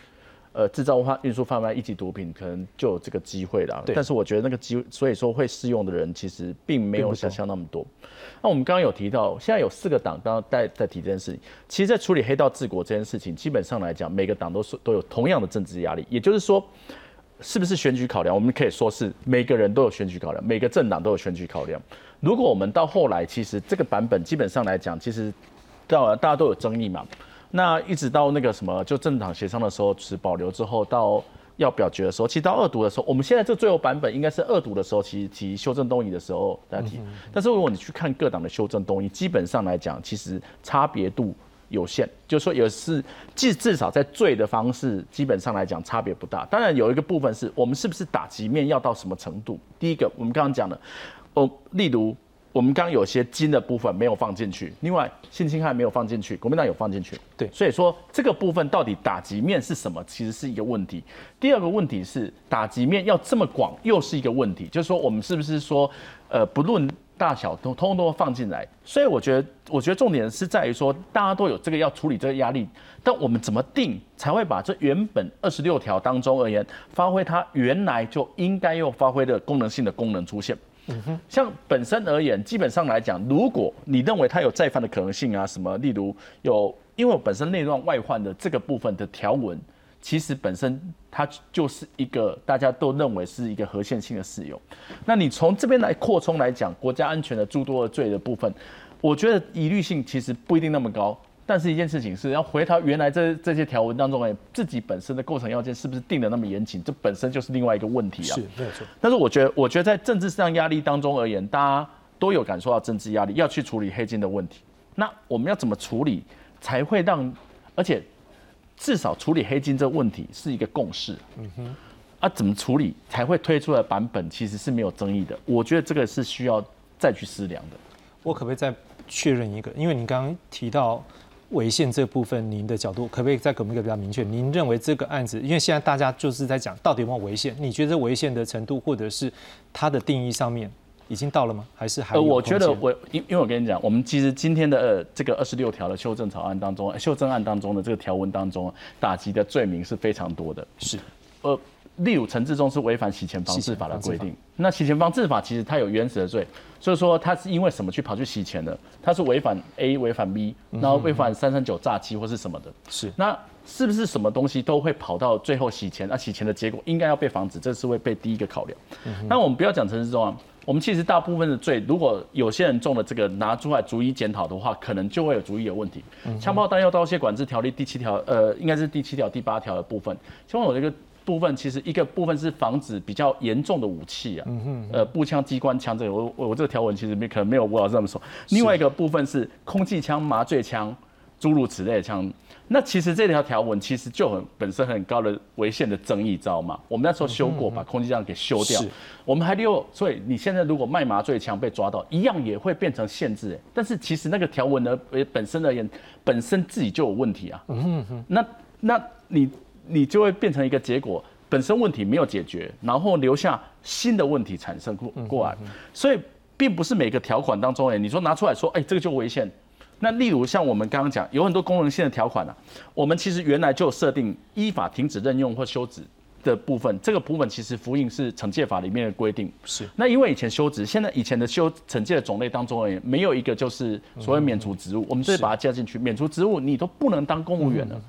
呃，制造、运输、贩卖一级毒品，可能就有这个机会了。但是我觉得那个机，所以说会适用的人其实并没有想象那么多。那我们刚刚有提到，现在有四个党，刚刚在在提这件事情，其实，在处理黑道治国这件事情，基本上来讲，每个党都是都有同样的政治压力，也就是说。是不是选举考量？我们可以说是每个人都有选举考量，每个政党都有选举考量。如果我们到后来，其实这个版本基本上来讲，其实到大家都有争议嘛。那一直到那个什么，就政党协商的时候持保留之后，到要表决的时候，其实到二读的时候，我们现在这最后版本应该是二读的时候，其实提修正动议的时候再提。但是如果你去看各党的修正动议，基本上来讲，其实差别度。有限，就是说也是至至少在罪的方式，基本上来讲差别不大。当然有一个部分是我们是不是打击面要到什么程度？第一个，我们刚刚讲的，哦，例如我们刚刚有些金的部分没有放进去，另外性侵害没有放进去，国民党有放进去，对，所以说这个部分到底打击面是什么，其实是一个问题。第二个问题是打击面要这么广，又是一个问题，就是说我们是不是说，呃，不论。大小都通通都放进来，所以我觉得，我觉得重点是在于说，大家都有这个要处理这个压力，但我们怎么定才会把这原本二十六条当中而言，发挥它原来就应该要发挥的功能性的功能出现。像本身而言，基本上来讲，如果你认为他有再犯的可能性啊，什么，例如有因为我本身内乱外患的这个部分的条文。其实本身它就是一个大家都认为是一个核线性的使用。那你从这边来扩充来讲，国家安全的诸多的罪的部分，我觉得疑虑性其实不一定那么高。但是一件事情是要回到原来这这些条文当中，哎，自己本身的构成要件是不是定的那么严谨，这本身就是另外一个问题啊。是，没有错。但是我觉得，我觉得在政治上压力当中而言，大家都有感受到政治压力，要去处理黑金的问题。那我们要怎么处理才会让，而且？至少处理黑金这个问题是一个共识。嗯哼，啊，怎么处理才会推出的版本其实是没有争议的？我觉得这个是需要再去思量的。我可不可以再确认一个？因为你刚刚提到违宪这部分，您的角度可不可以再给我们一个比较明确？您认为这个案子，因为现在大家就是在讲到底有没有违宪？你觉得违宪的程度，或者是它的定义上面？已经到了吗？还是还？呃，我觉得我因因为我跟你讲，我们其实今天的呃这个二十六条的修正草案当中，修正案当中的这个条文当中，打击的罪名是非常多的。是，呃，例如陈志忠是违反洗钱防治法的规定，那洗钱防治法其实它有原始的罪，所以说他是因为什么去跑去洗钱的？他是违反 A 违反 B，然后违反三三九诈欺或是什么的？是，那是不是什么东西都会跑到最后洗钱？那洗钱的结果应该要被防止，这是会被第一个考量。那我们不要讲陈志忠啊。我们其实大部分的罪，如果有些人中了这个拿出来逐一检讨的话，可能就会有逐一有问题。枪炮弹药刀械管制条例第七条，呃，应该是第七条第八条的部分。枪炮有一个部分，其实一个部分是防止比较严重的武器啊，嗯呃，步枪、机关枪这个，我我这个条文其实没可能没有吴老师这么说。另外一个部分是空气枪、麻醉枪。诸如此类的枪，那其实这条条文其实就很本身很高的违宪的争议，知道吗？我们那时候修过，把空气枪给修掉。我们还留，所以你现在如果卖麻醉枪被抓到，一样也会变成限制。但是其实那个条文呢，本身而言，本身自己就有问题啊。嗯哼。那那你你就会变成一个结果，本身问题没有解决，然后留下新的问题产生过过来。所以并不是每个条款当中，哎，你说拿出来说，哎，这个就危险。那例如像我们刚刚讲，有很多功能性的条款啊，我们其实原来就设定依法停止任用或休止的部分，这个部分其实符应是惩戒法里面的规定。是。那因为以前休职，现在以前的休惩戒的种类当中而言，没有一个就是所谓免除职务，我们这把它加进去，免除职务你都不能当公务员了。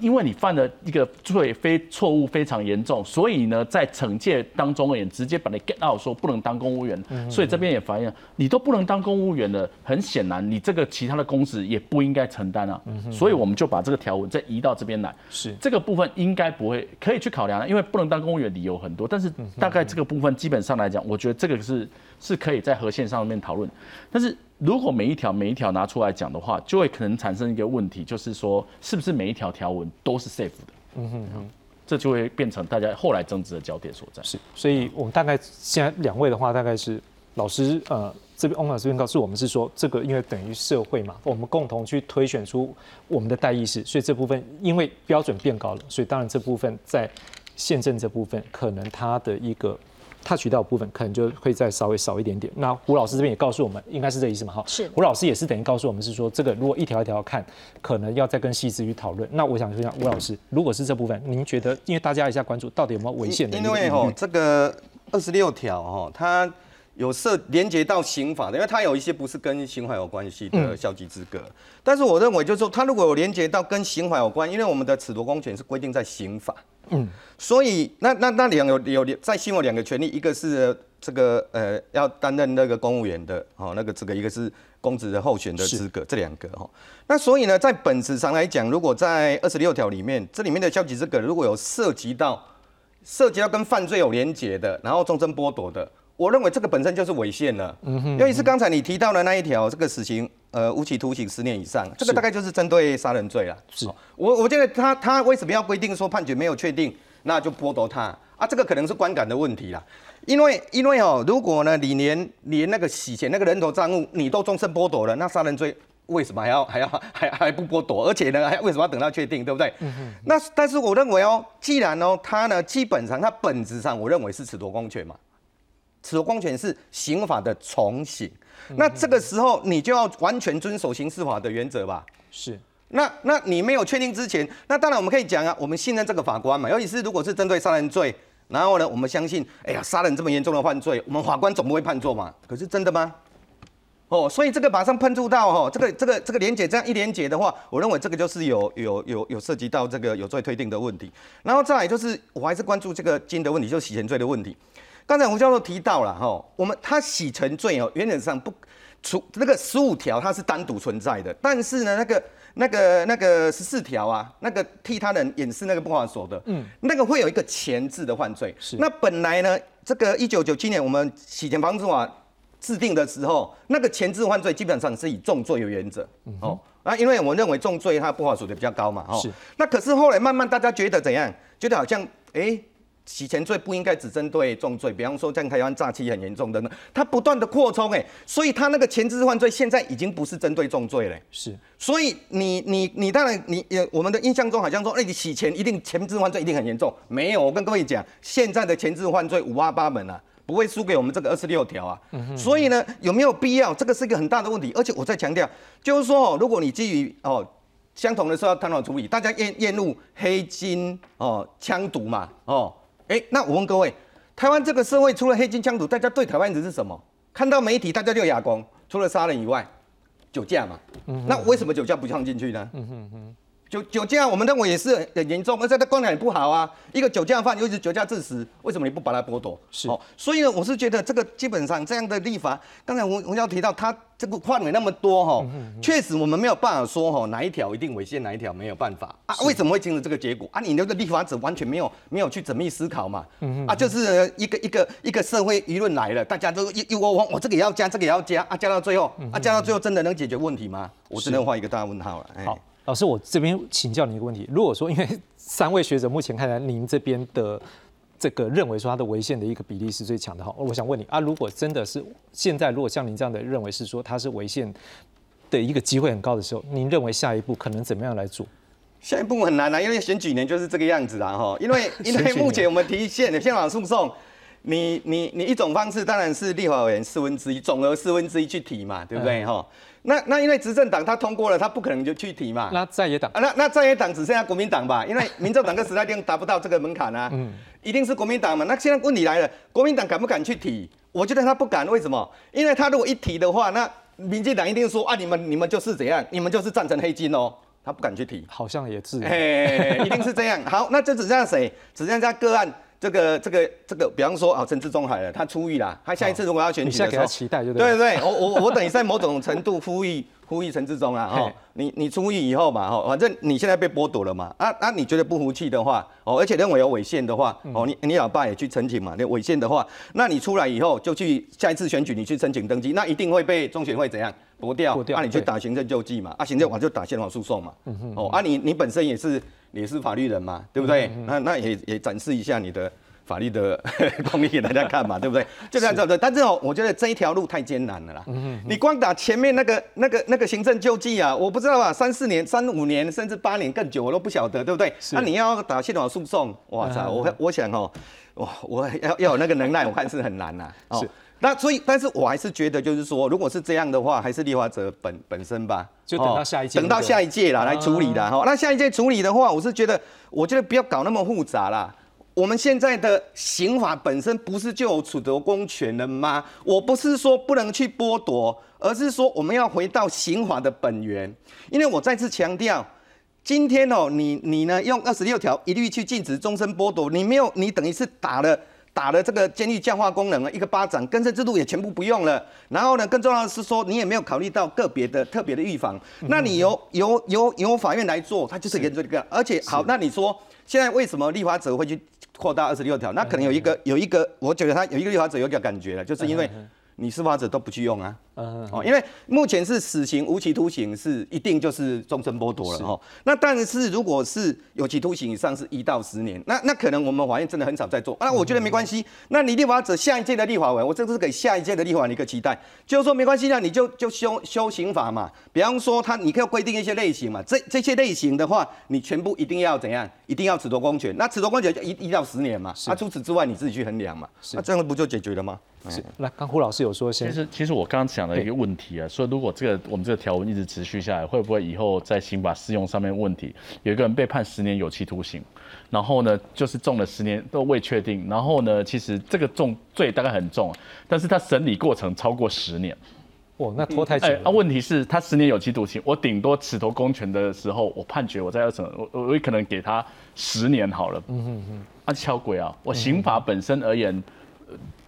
因为你犯了一个罪非错误非常严重，所以呢，在惩戒当中也直接把你 get out 说不能当公务员，所以这边也反映你都不能当公务员了，很显然你这个其他的公职也不应该承担啊，所以我们就把这个条文再移到这边来，是。这个部分应该不会可以去考量，因为不能当公务员理由很多，但是大概这个部分基本上来讲，我觉得这个是是可以在核线上面讨论，但是。如果每一条每一条拿出来讲的话，就会可能产生一个问题，就是说，是不是每一条条文都是 safe 的？嗯哼哼，这就会变成大家后来争执的焦点所在。是，所以我们大概现在两位的话，大概是老师呃这边翁老师这边告诉我们是说，这个因为等于社会嘛，我们共同去推选出我们的代议士，所以这部分因为标准变高了，所以当然这部分在宪政这部分可能它的一个。他渠道部分可能就会再稍微少一点点。那胡老师这边也告诉我们，应该是这意思嘛？哈，是。胡老师也是等于告诉我们是说，这个如果一条一条看，可能要再跟细致去讨论。那我想说一下，吴老师，如果是这部分，您觉得，因为大家一下关注到底有没有违宪的？因为哦，这个二十六条哦，它有涉连接到刑法的，因为它有一些不是跟刑法有关系的消极资格。但是我认为就是说，它如果有连接到跟刑法有关，因为我们的褫夺公权是规定在刑法。嗯。所以那那那两有有在新闻两个权利，一个是。这个呃，要担任那个公务员的哦，那个资格，一个是公职的候选的资格，这两个哈。那所以呢，在本质上来讲，如果在二十六条里面，这里面的消极资格如果有涉及到涉及到跟犯罪有连结的，然后终身剥夺的，我认为这个本身就是违宪了。嗯哼。尤其是刚才你提到的那一条，这个死刑呃无期徒刑十年以上，这个大概就是针对杀人罪了。是。我我觉得他他为什么要规定说判决没有确定，那就剥夺他啊？这个可能是观感的问题啦。因为因为哦，如果呢，你连连那个洗钱那个人头账户你都终身剥夺了，那杀人罪为什么还要还要还还不剥夺？而且呢，还为什么要等到确定，对不对？嗯那但是我认为哦，既然哦，他呢基本上他本质上我认为是褫夺公权嘛，褫夺公权是刑法的重刑，那这个时候你就要完全遵守刑事法的原则吧？是。那那你没有确定之前，那当然我们可以讲啊，我们信任这个法官嘛，尤其是如果是针对杀人罪。然后呢，我们相信，哎呀，杀人这么严重的犯罪，我们法官总不会判错嘛？可是真的吗？哦，所以这个马上喷出到哦，这个这个这个连结这样一连结的话，我认为这个就是有有有有涉及到这个有罪推定的问题。然后再来就是，我还是关注这个金的问题，就是洗钱罪的问题。刚才吴教授提到了哈，我们他洗钱罪哦，原则上不除那个十五条它是单独存在的，但是呢那个。那个那个十四条啊，那个替他人掩饰那个不法所得，嗯，那个会有一个前置的犯罪。是。那本来呢，这个一九九七年我们洗钱防治法制定的时候，那个前置犯罪基本上是以重罪为原则。哦。啊，因为我认为重罪它不法所得比较高嘛。哦。是。那可是后来慢慢大家觉得怎样？觉得好像哎。洗钱罪不应该只针对重罪，比方说像台湾诈欺很严重的呢，它不断的扩充，哎，所以它那个前置犯罪现在已经不是针对重罪了。是，所以你你你当然你也我们的印象中好像说，哎，你洗钱一定前置犯罪一定很严重，没有，我跟各位讲，现在的前置犯罪五花八门啊，不会输给我们这个二十六条啊。所以呢，有没有必要？这个是一个很大的问题，而且我再强调，就是说，如果你基于哦相同的时候要探讨处理，大家厌厌恶黑金哦枪毒嘛哦。哎，那我问各位，台湾这个社会除了黑金枪毒，大家对台湾人是什么？看到媒体大家就哑光，除了杀人以外，酒驾嘛。那为什么酒驾不放进去呢？酒酒驾，我们认为也是很严重，而且它观感也不好啊。一个酒驾犯，尤其是酒驾致死，为什么你不把他剥夺？是，哦所以呢，我是觉得这个基本上这样的立法，刚才我我要提到他这个范围那么多哈，确实我们没有办法说哈哪一条一定违宪，哪一条没有办法啊？为什么会形成这个结果啊？你那个立法者完全没有没有去缜密思考嘛？啊，就是一个一个一个社会舆论来了，大家都一一窝蜂，我这个也要加，这个也要加啊，加到最后啊，加到最后真的能解决问题吗？我只能画一个大问号了。好。老师，我这边请教你一个问题：如果说，因为 三位学者目前看来，您这边的这个认为说它的违宪的一个比例是最强的哈，我想问你啊，如果真的是现在，如果像您这样的认为是说它是违宪的一个机会很高的时候，您认为下一步可能怎么样来做？下一步很难啊，因为选举年就是这个样子啊哈，因为因为目前我们提宪的宪法诉讼，你你你一种方式当然是立法委员四分之一，总额四分之一去提嘛，对不对哈？那那因为执政党他通过了，他不可能就去提嘛。那在野党啊，那那在野党只剩下国民党吧？因为民众党跟时代力量达不到这个门槛啊。嗯。一定是国民党嘛？那现在问题来了，国民党敢不敢去提？我觉得他不敢，为什么？因为他如果一提的话，那民进党一定说啊，你们你们就是怎样？你们就是赞成黑金哦。他不敢去提，好像也是，哎，一定是这样。好，那就只剩下谁？只剩下个案。这个这个这个，比方说啊，陈志忠海了，他出狱了，他下一次如果要选举，你现在给他期待，就对？对对，我我我等于在某种程度呼吁呼吁陈志忠啊，哦，你你出狱以后嘛，哈，反正你现在被剥夺了嘛，啊啊，你觉得不服气的话，哦，而且认为有违宪的话，哦，你你老爸也去申请嘛，那违宪的话，那你出来以后就去下一次选举，你去申请登记，那一定会被中选会怎样驳掉？那你去打行政救济嘛，啊，行政我就打宪法诉讼嘛，哦，啊，你你本身也是也是法律人嘛，对不对？那那也也展示一下你的。法律的 公义给大家看嘛，对不对？就这样子的。但是哦，我觉得这一条路太艰难了啦。嗯你光打前面那个、那个、那个行政救济啊，我不知道啊，三四年、三五年，甚至八年更久，我都不晓得，对不对？那你要打系统诉讼，哇塞，我我想哦，我，我要要有那个能耐，我看是很难呐。是。那所以，但是我还是觉得，就是说，如果是这样的话，还是立法者本本身吧，就等到下一届，等到下一届啦来处理的哈。那下一届处理的话，我是觉得，我觉得不要搞那么复杂啦。我们现在的刑法本身不是就有处得公权了吗？我不是说不能去剥夺，而是说我们要回到刑法的本源。因为我再次强调，今天哦，你你呢用二十六条一律去禁止终身剥夺，你没有，你等于是打了打了这个监狱教化功能啊，一个巴掌，更生制度也全部不用了。然后呢，更重要的是说，你也没有考虑到个别的特别的预防。那你由由由由法院来做，它就是严重这个。而且好，那你说现在为什么立法者会去？扩大二十六条，那可能有一个有一个，我觉得他有一个立法者有一个感觉了，就是因为你司法者都不去用啊。哦，因为目前是死刑、无期徒刑是一定就是终身剥夺了哈。那但是如果是有期徒刑以上是一到十年，那那可能我们法院真的很少在做那。我觉得没关系，那你立法者下一届的立法委，我这是给下一届的立法委一个期待，就是说没关系，那你就就修修刑法嘛。比方说他你可以规定一些类型嘛，这这些类型的话，你全部一定要怎样？一定要褫夺公权。那褫夺公权就一一到十年嘛。那除此之外你自己去衡量嘛。那这样不就解决了吗？是。那刚胡老师有说，其实其实我刚刚讲的一个问题啊。说如果这个我们这个条文一直持续下来，会不会以后在刑法适用上面问题？有一个人被判十年有期徒刑，然后呢就是重了十年都未确定，然后呢其实这个重罪大概很重，但是他审理过程超过十年，哦，那拖太久。哎，啊，问题是他十年有期徒刑，我顶多褫夺公权的时候，我判决我在二审，我我我可能给他十年好了。嗯嗯嗯，啊，敲鬼啊！我刑法本身而言，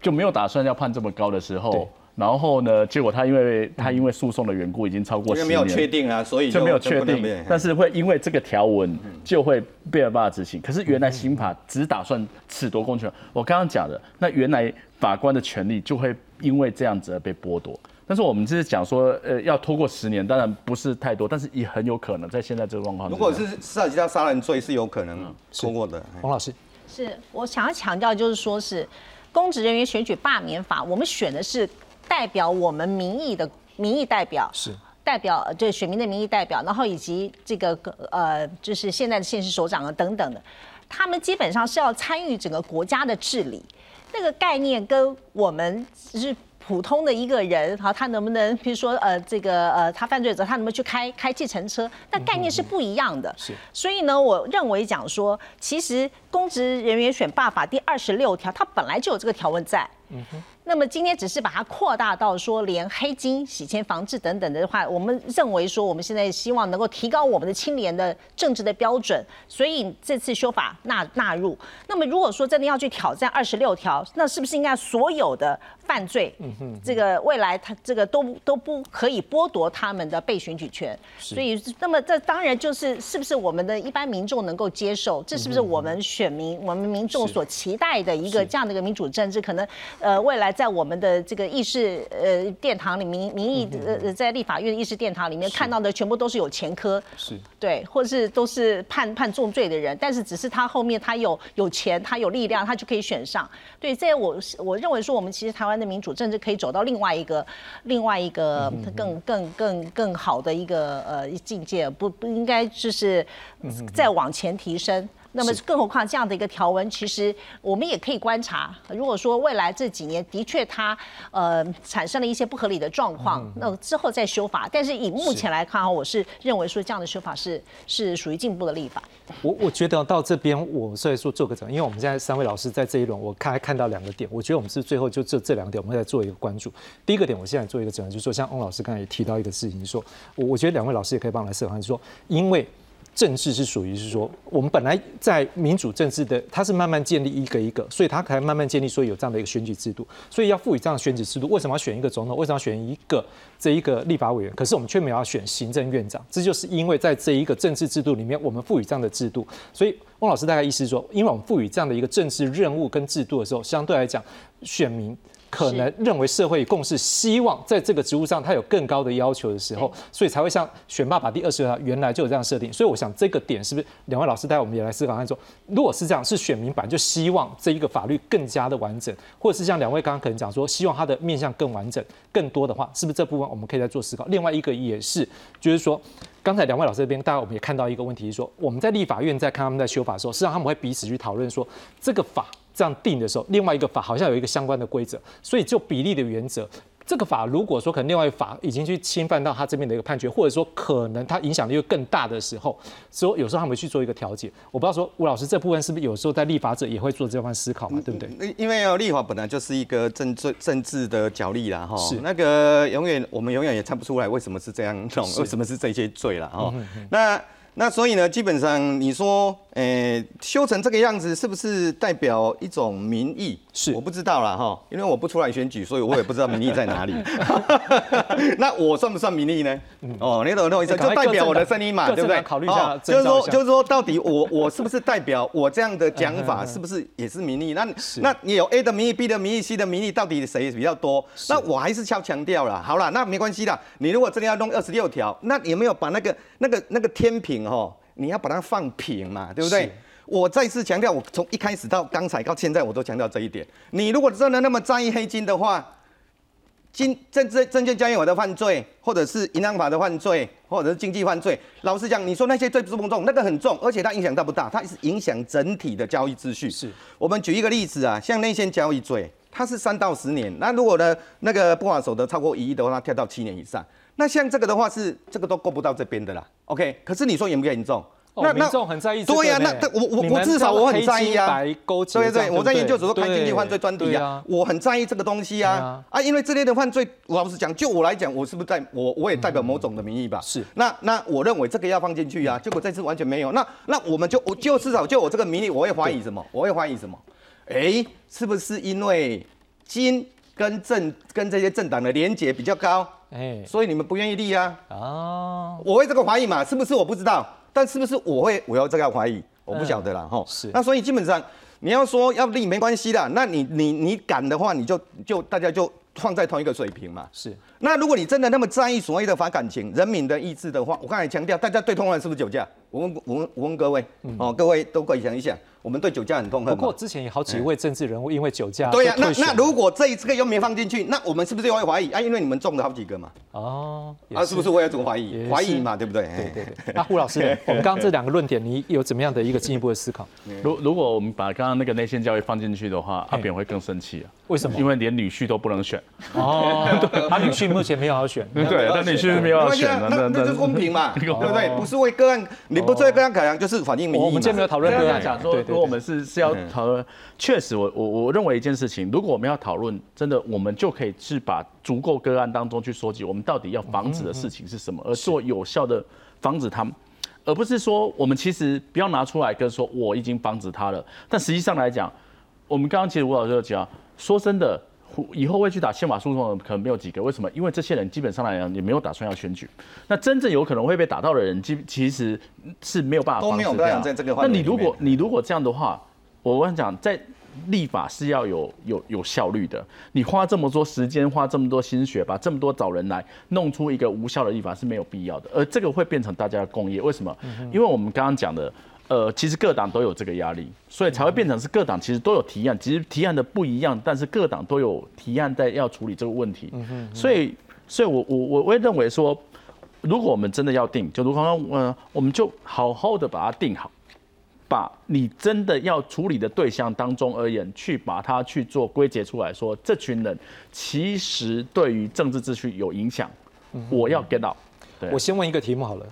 就没有打算要判这么高的时候。然后呢？结果他因为他因为诉讼的缘故，已经超过十年，没有确定啊，所以就没有确定。但是会因为这个条文就会被办法执行。可是原来刑法只打算褫夺公权，我刚刚讲的，那原来法官的权利就会因为这样子而被剥夺。但是我们只是讲说，呃，要拖过十年，当然不是太多，但是也很有可能在现在这个状况。如果是涉及到杀人罪，是有可能拖过的。黄老师，是我想要强调，就是说是公职人员选举罢免法，我们选的是。代表我们民意的民意代表是代表这选民的民意代表，然后以及这个呃，就是现在的县市首长啊等等的，他们基本上是要参与整个国家的治理。那个概念跟我们是普通的一个人，好，他能不能，比如说呃，这个呃，他犯罪者他能不能去开开计程车？那概念是不一样的。是，所以呢，我认为讲说，其实公职人员选罢法第二十六条，它本来就有这个条文在。嗯哼。那么今天只是把它扩大到说，连黑金、洗钱防治等等的话，我们认为说，我们现在希望能够提高我们的清廉的政治的标准，所以这次修法纳纳入。那么如果说真的要去挑战二十六条，那是不是应该所有的犯罪，这个未来他这个都都不可以剥夺他们的被选举权？所以，那么这当然就是是不是我们的一般民众能够接受？这是不是我们选民、我们民众所期待的一个这样的一个民主政治？可能呃未来。在我们的这个议事呃殿堂里民民意呃在立法院议事殿堂里面看到的全部都是有前科，是。对，或是都是判判重罪的人，但是只是他后面他有有钱，他有力量，他就可以选上。对，在我我认为说我们其实台湾的民主政治可以走到另外一个另外一个更更更更好的一个呃境界，不不应该就是再往前提升。那么更何况这样的一个条文，其实我们也可以观察，如果说未来这几年的确它呃产生了一些不合理的状况，那之后再修法。但是以目前来看啊，我是认为说这样的修法是是属于进步的立法。我我觉得到这边，我所以说做个整，因为我们现在三位老师在这一轮，我看还看到两个点，我觉得我们是最后就这这两点，我们再做一个关注。第一个点，我现在做一个整，就是说像翁老师刚才也提到一个事情，说我我觉得两位老师也可以帮来思考，就是说因为。政治是属于是说，我们本来在民主政治的，它是慢慢建立一个一个，所以它才慢慢建立说有这样的一个选举制度，所以要赋予这样的选举制度。为什么要选一个总统？为什么要选一个这一个立法委员？可是我们却没有要选行政院长，这就是因为在这一个政治制度里面，我们赋予这样的制度。所以翁老师大概意思是说，因为我们赋予这样的一个政治任务跟制度的时候，相对来讲，选民。可能认为社会共识，希望在这个职务上他有更高的要求的时候，所以才会像选爸爸第二十条原来就有这样设定。所以我想这个点是不是两位老师带我们也来思考，看说，如果是这样，是选民版就希望这一个法律更加的完整，或者是像两位刚刚可能讲说，希望它的面向更完整、更多的话，是不是这部分我们可以再做思考？另外一个也是，就是说，刚才两位老师这边，大家我们也看到一个问题，是说我们在立法院在看他们在修法的时候，实际上他们会彼此去讨论说这个法。这样定的时候，另外一个法好像有一个相关的规则，所以就比例的原则，这个法如果说可能另外一法已经去侵犯到他这边的一个判决，或者说可能它影响力又更大的时候，所以有时候他们去做一个调解。我不知道说吴老师这部分是不是有时候在立法者也会做这番思考嘛？对不对？因为立法本来就是一个政治政治的角力啦，哈，是那个永远我们永远也猜不出来为什么是这样，为什么是这些罪了，哈，那。那所以呢，基本上你说，诶，修成这个样子，是不是代表一种民意？是，我不知道啦哈，因为我不出来选举，所以我也不知道民意在哪里。那我算不算民意呢？哦，你懂那意思？就代表我的声音嘛，对不对？考虑一下，就是说，就是说，到底我我是不是代表我这样的讲法，是不是也是民意？那那你有 A 的民意、B 的民意、C 的民意，到底谁比较多？那我还是要强调了。好了，那没关系啦。你如果真的要弄二十六条，那有没有把那个那个那个天平？哦，你要把它放平嘛，对不对？我再次强调，我从一开始到刚才到现在，我都强调这一点。你如果真的那么在意黑金的话，金证证证券交易所的犯罪，或者是银行法的犯罪，或者是经济犯罪，老实讲，你说那些罪不重不重？那个很重，而且它影响大不大？它是影响整体的交易秩序。是我们举一个例子啊，像内线交易罪，它是三到十年，那如果呢那个不法所得超过一亿的话，它跳到七年以上。那像这个的话是这个都够不到这边的啦，OK？可是你说严不严重？那民众很在意，对呀，那我我我至少我很在意啊，对对，我在研究所开经济犯罪专题啊，我很在意这个东西啊啊，因为这类的犯罪，老实讲，就我来讲，我是不是在我我也代表某种的名义吧？是，那那我认为这个要放进去啊，结果这次完全没有，那那我们就我就至少就我这个名义，我会怀疑什么？我会怀疑什么？哎，是不是因为金跟政跟这些政党的连结比较高？哎，所以你们不愿意立啊？哦，我会这个怀疑嘛？是不是我不知道？但是不是我会我要这个怀疑？我不晓得了哈。是。那所以基本上你要说要立没关系的，那你你你敢的话，你就就大家就放在同一个水平嘛。是。那如果你真的那么在意所谓的反感情、人民的意志的话，我刚才强调，大家对通案是不是酒驾？我问我问我问各位，哦，各位都可以想一想。我们对酒驾很痛恨。不过之前有好几位政治人物因为酒驾对呀，那那如果这一次又没放进去，那我们是不是又会怀疑啊？因为你们中了好几个嘛。哦，啊，是不是我也怎么怀疑？怀疑嘛，对不对？对对对。那胡老师，我们刚刚这两个论点，你有怎么样的一个进一步的思考？如如果我们把刚刚那个内线教育放进去的话，阿扁会更生气啊。为什么？因为连女婿都不能选。哦，他女婿目前没有好选。对，他女婿没有好选。那那是公平嘛？对不对？不是为个案，你不为个案考量，就是反映民意我们今天没有讨论个案，讲说，如果我们是是要。讨论确实，我我我认为一件事情，如果我们要讨论，真的，我们就可以是把足够个案当中去收集，我们到底要防止的事情是什么，而做有效的防止他们，而不是说我们其实不要拿出来跟说我已经防止他了。但实际上来讲，我们刚刚其实吴老师有讲，说真的，以后会去打宪法诉讼的可能没有几个。为什么？因为这些人基本上来讲也没有打算要选举。那真正有可能会被打到的人，其其实是没有办法都没有在这个。那你如果你如果这样的话。我跟你讲，在立法是要有有有效率的。你花这么多时间，花这么多心血，把这么多找人来弄出一个无效的立法是没有必要的。而这个会变成大家的共业，为什么？因为我们刚刚讲的，呃，其实各党都有这个压力，所以才会变成是各党其实都有提案，其实提案的不一样，但是各党都有提案在要处理这个问题。所以，所以我我我会认为说，如果我们真的要定，就如刚刚嗯，我们就好好的把它定好。把你真的要处理的对象当中而言，去把它去做归结出来说，这群人其实对于政治秩序有影响，我要 get 到。我先问一个题目好了，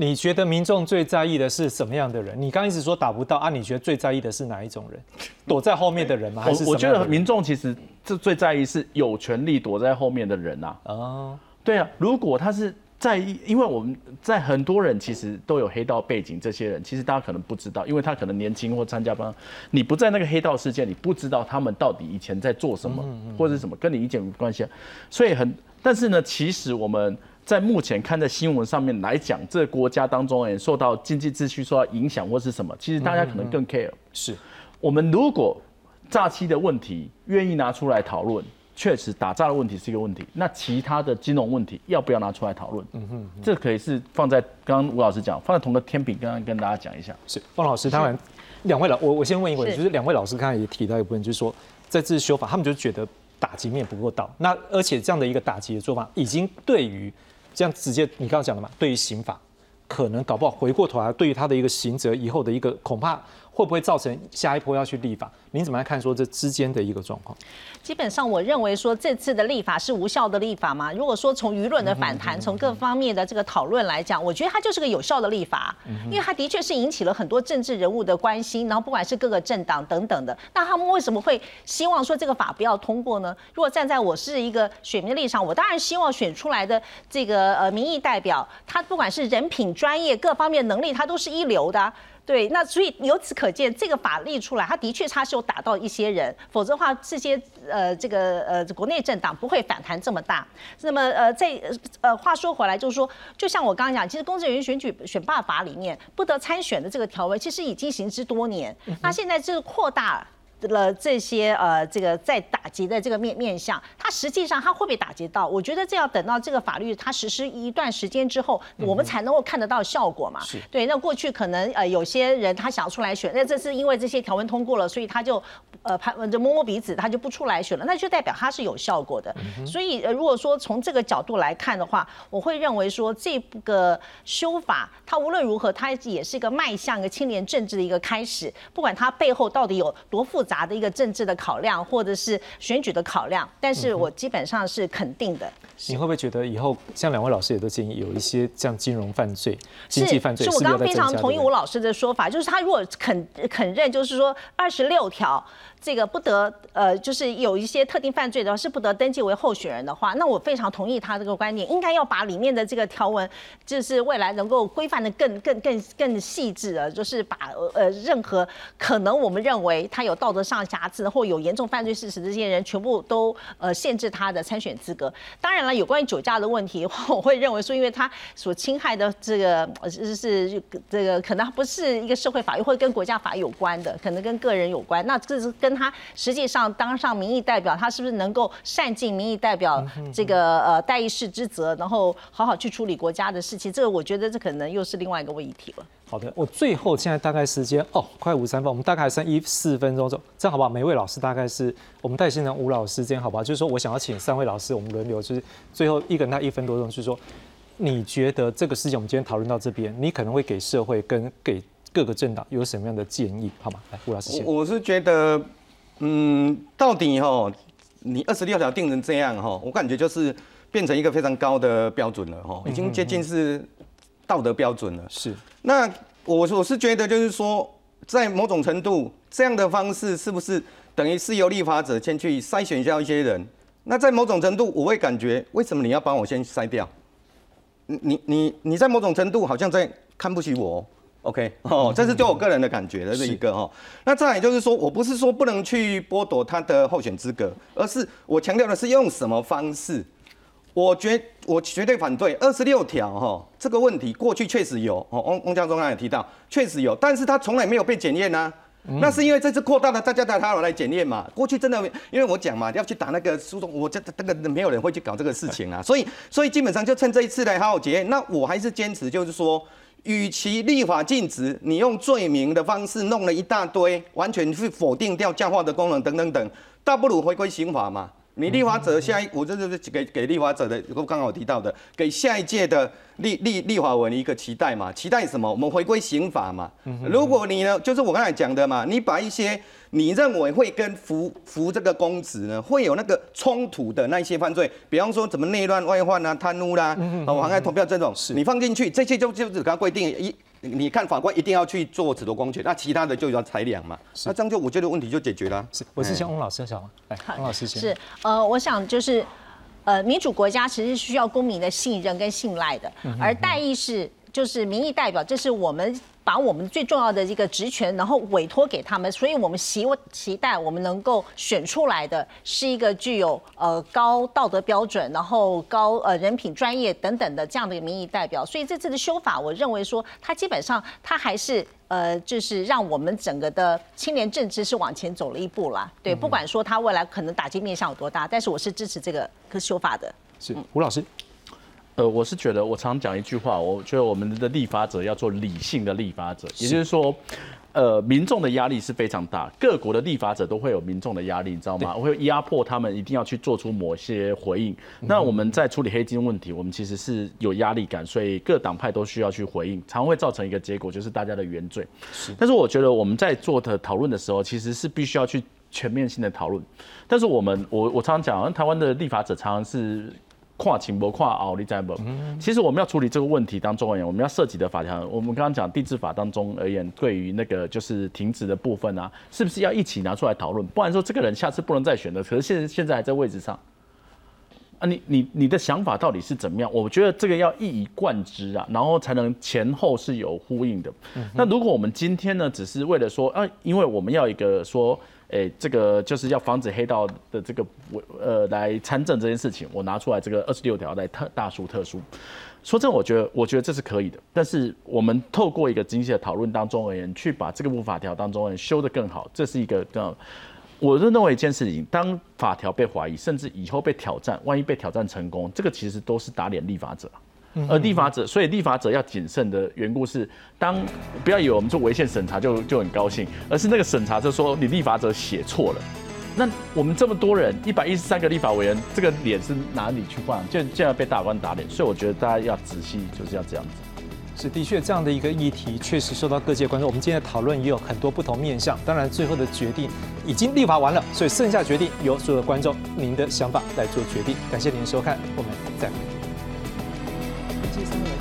你觉得民众最在意的是什么样的人？你刚一直说打不到啊，你觉得最在意的是哪一种人？躲在后面的人吗？还是我觉得民众其实这最在意是有权利躲在后面的人啊。哦，对啊，如果他是。在意，因为我们在很多人其实都有黑道背景，这些人其实大家可能不知道，因为他可能年轻或参加帮，你不在那个黑道世界，你不知道他们到底以前在做什么或者什么，跟你一点关系。啊所以很，但是呢，其实我们在目前看在新闻上面来讲，这个国家当中也受到经济秩序受到影响或是什么，其实大家可能更 care。是我们如果诈欺的问题愿意拿出来讨论。确实，打诈的问题是一个问题。那其他的金融问题要不要拿出来讨论？嗯哼，这可以是放在刚刚吴老师讲，放在同个天平，刚刚跟大家讲一下。是，方老师，当然，两位老我我先问一个问题，就是两位老师刚才也提到一部分，就是说在这次修法，他们就觉得打击面不够到。那而且这样的一个打击的做法，已经对于这样直接你刚刚讲了嘛，对于刑法，可能搞不好回过头来，对于他的一个刑责以后的一个恐怕。会不会造成下一波要去立法？您怎么来看说这之间的一个状况？基本上，我认为说这次的立法是无效的立法嘛。如果说从舆论的反弹，从各方面的这个讨论来讲，我觉得它就是个有效的立法，因为它的确是引起了很多政治人物的关心，然后不管是各个政党等等的，那他们为什么会希望说这个法不要通过呢？如果站在我是一个选民的立场，我当然希望选出来的这个呃民意代表，他不管是人品、专业各方面能力，他都是一流的。对，那所以由此可见，这个法律出来，它的确它是有打到一些人，否则的话，这些呃这个呃国内政党不会反弹这么大。那么呃在呃话说回来，就是说，就像我刚刚讲，其实公职人员选举选罢法里面不得参选的这个条文，其实已经行之多年，那现在就是扩大。了这些呃，这个在打击的这个面面向，它实际上它会被打击到。我觉得这要等到这个法律它实施一段时间之后，我们才能够看得到效果嘛。对，那过去可能呃有些人他想要出来选，那这是因为这些条文通过了，所以他就呃拍就摸摸鼻子，他就不出来选了，那就代表他是有效果的。所以呃如果说从这个角度来看的话，我会认为说这个修法它无论如何，它也是一个迈向一个青年政治的一个开始，不管它背后到底有多复杂。的一个政治的考量，或者是选举的考量，但是我基本上是肯定的。你会不会觉得以后像两位老师也都建议有一些像金融犯罪、经济犯罪？是我刚刚非常同意吴老师的说法，就是他如果肯肯认，就是说二十六条。这个不得呃，就是有一些特定犯罪的话是不得登记为候选人的话，那我非常同意他这个观点，应该要把里面的这个条文，就是未来能够规范的更更更更细致的，就是把呃任何可能我们认为他有道德上瑕疵或有严重犯罪事实这些人，全部都呃限制他的参选资格。当然了，有关于酒驾的问题，我会认为说，因为他所侵害的这个是是这个可能不是一个社会法律，或跟国家法有关的，可能跟个人有关，那这是跟。他实际上当上民意代表，他是不是能够善尽民意代表这个呃代议事之责，然后好好去处理国家的事情？这个我觉得这可能又是另外一个问题了。好的，我最后现在大概时间哦，快五三分，我们大概剩一四分钟走，这样好不好？每位老师大概是我们带新人吴老师这样好不好？就是说我想要请三位老师，我们轮流，就是最后一个人他一分多钟，就是说你觉得这个事情我们今天讨论到这边，你可能会给社会跟给各个政党有什么样的建议？好吗？来，吴老师先。我是觉得。嗯，到底哈，你二十六条定成这样哈，我感觉就是变成一个非常高的标准了哈，已经接近是道德标准了。是，那我我是觉得就是说，在某种程度，这样的方式是不是等于是由立法者先去筛选掉一些人？那在某种程度，我会感觉，为什么你要帮我先筛掉？你你你你在某种程度好像在看不起我。OK，哦，这是对我个人的感觉的这一个哈。那再来就是说，我不是说不能去剥夺他的候选资格，而是我强调的是用什么方式。我绝我绝对反对二十六条哈这个问题，过去确实有哦，翁翁教中刚也提到，确实有，但是他从来没有被检验呐。那是因为这次扩大了，大家带他来检验嘛。过去真的，因为我讲嘛，要去打那个诉讼，我这这个没有人会去搞这个事情啊。所以所以基本上就趁这一次来好好检验。那我还是坚持就是说。与其立法禁止，你用罪名的方式弄了一大堆，完全去否定掉教化的功能等等等，倒不如回归刑法嘛。你立法者下一，我这就是给给立法者的，我刚好提到的，给下一届的立立立法文一个期待嘛？期待什么？我们回归刑法嘛。如果你呢，就是我刚才讲的嘛，你把一些你认为会跟服服这个公职呢，会有那个冲突的那些犯罪，比方说怎么内乱外患啊、贪污啦、啊妨碍投票这种，你放进去，这些就就只刚规定一。你看法官一定要去做褫夺公权，那其他的就要裁量嘛。那这样就我觉得问题就解决了。是，我是想翁老师想吗？来，翁老师先。是，呃，我想就是，呃，民主国家其实需要公民的信任跟信赖的，而代议是就是民意代表，这是我们。把我们最重要的一个职权，然后委托给他们，所以我们希期待我们能够选出来的是一个具有呃高道德标准，然后高呃人品、专业等等的这样的一个民意代表。所以这次的修法，我认为说它基本上它还是呃就是让我们整个的青年政治是往前走了一步啦。对，不管说它未来可能打击面向有多大，但是我是支持这个个修法的。是吴老师。呃，我是觉得，我常讲一句话，我觉得我们的立法者要做理性的立法者，也就是说，呃，民众的压力是非常大，各国的立法者都会有民众的压力，你知道吗？会压迫他们一定要去做出某些回应。那我们在处理黑金问题，我们其实是有压力感，所以各党派都需要去回应，常会造成一个结果，就是大家的原罪。是。但是我觉得我们在做的讨论的时候，其实是必须要去全面性的讨论。但是我们，我我常常讲，台湾的立法者常常是。跨情不跨奥利在不？其实我们要处理这个问题当中而言，我们要涉及的法条，我们刚刚讲地质法当中而言，对于那个就是停止的部分啊，是不是要一起拿出来讨论？不然说这个人下次不能再选了，可是现现在还在位置上啊，你你你的想法到底是怎么样？我觉得这个要一以贯之啊，然后才能前后是有呼应的。那如果我们今天呢，只是为了说啊，因为我们要一个说。哎，这个就是要防止黑道的这个我呃来参政这件事情，我拿出来这个二十六条来特大书特书。说真，我觉得我觉得这是可以的。但是我们透过一个精细的讨论当中而言，去把这个部法条当中修得更好，这是一个这样。我认为一件事情，当法条被怀疑，甚至以后被挑战，万一被挑战成功，这个其实都是打脸立法者。而立法者，所以立法者要谨慎的缘故是，当不要以为我们做违宪审查就就很高兴，而是那个审查就说你立法者写错了，那我们这么多人一百一十三个立法委员，这个脸是哪里去换？就就要被大官打脸，所以我觉得大家要仔细，就是要这样子。是的确，这样的一个议题确实受到各界关注。我们今天的讨论也有很多不同面向，当然最后的决定已经立法完了，所以剩下决定由所有的观众您的想法来做决定。感谢您的收看，我们再会。第三个。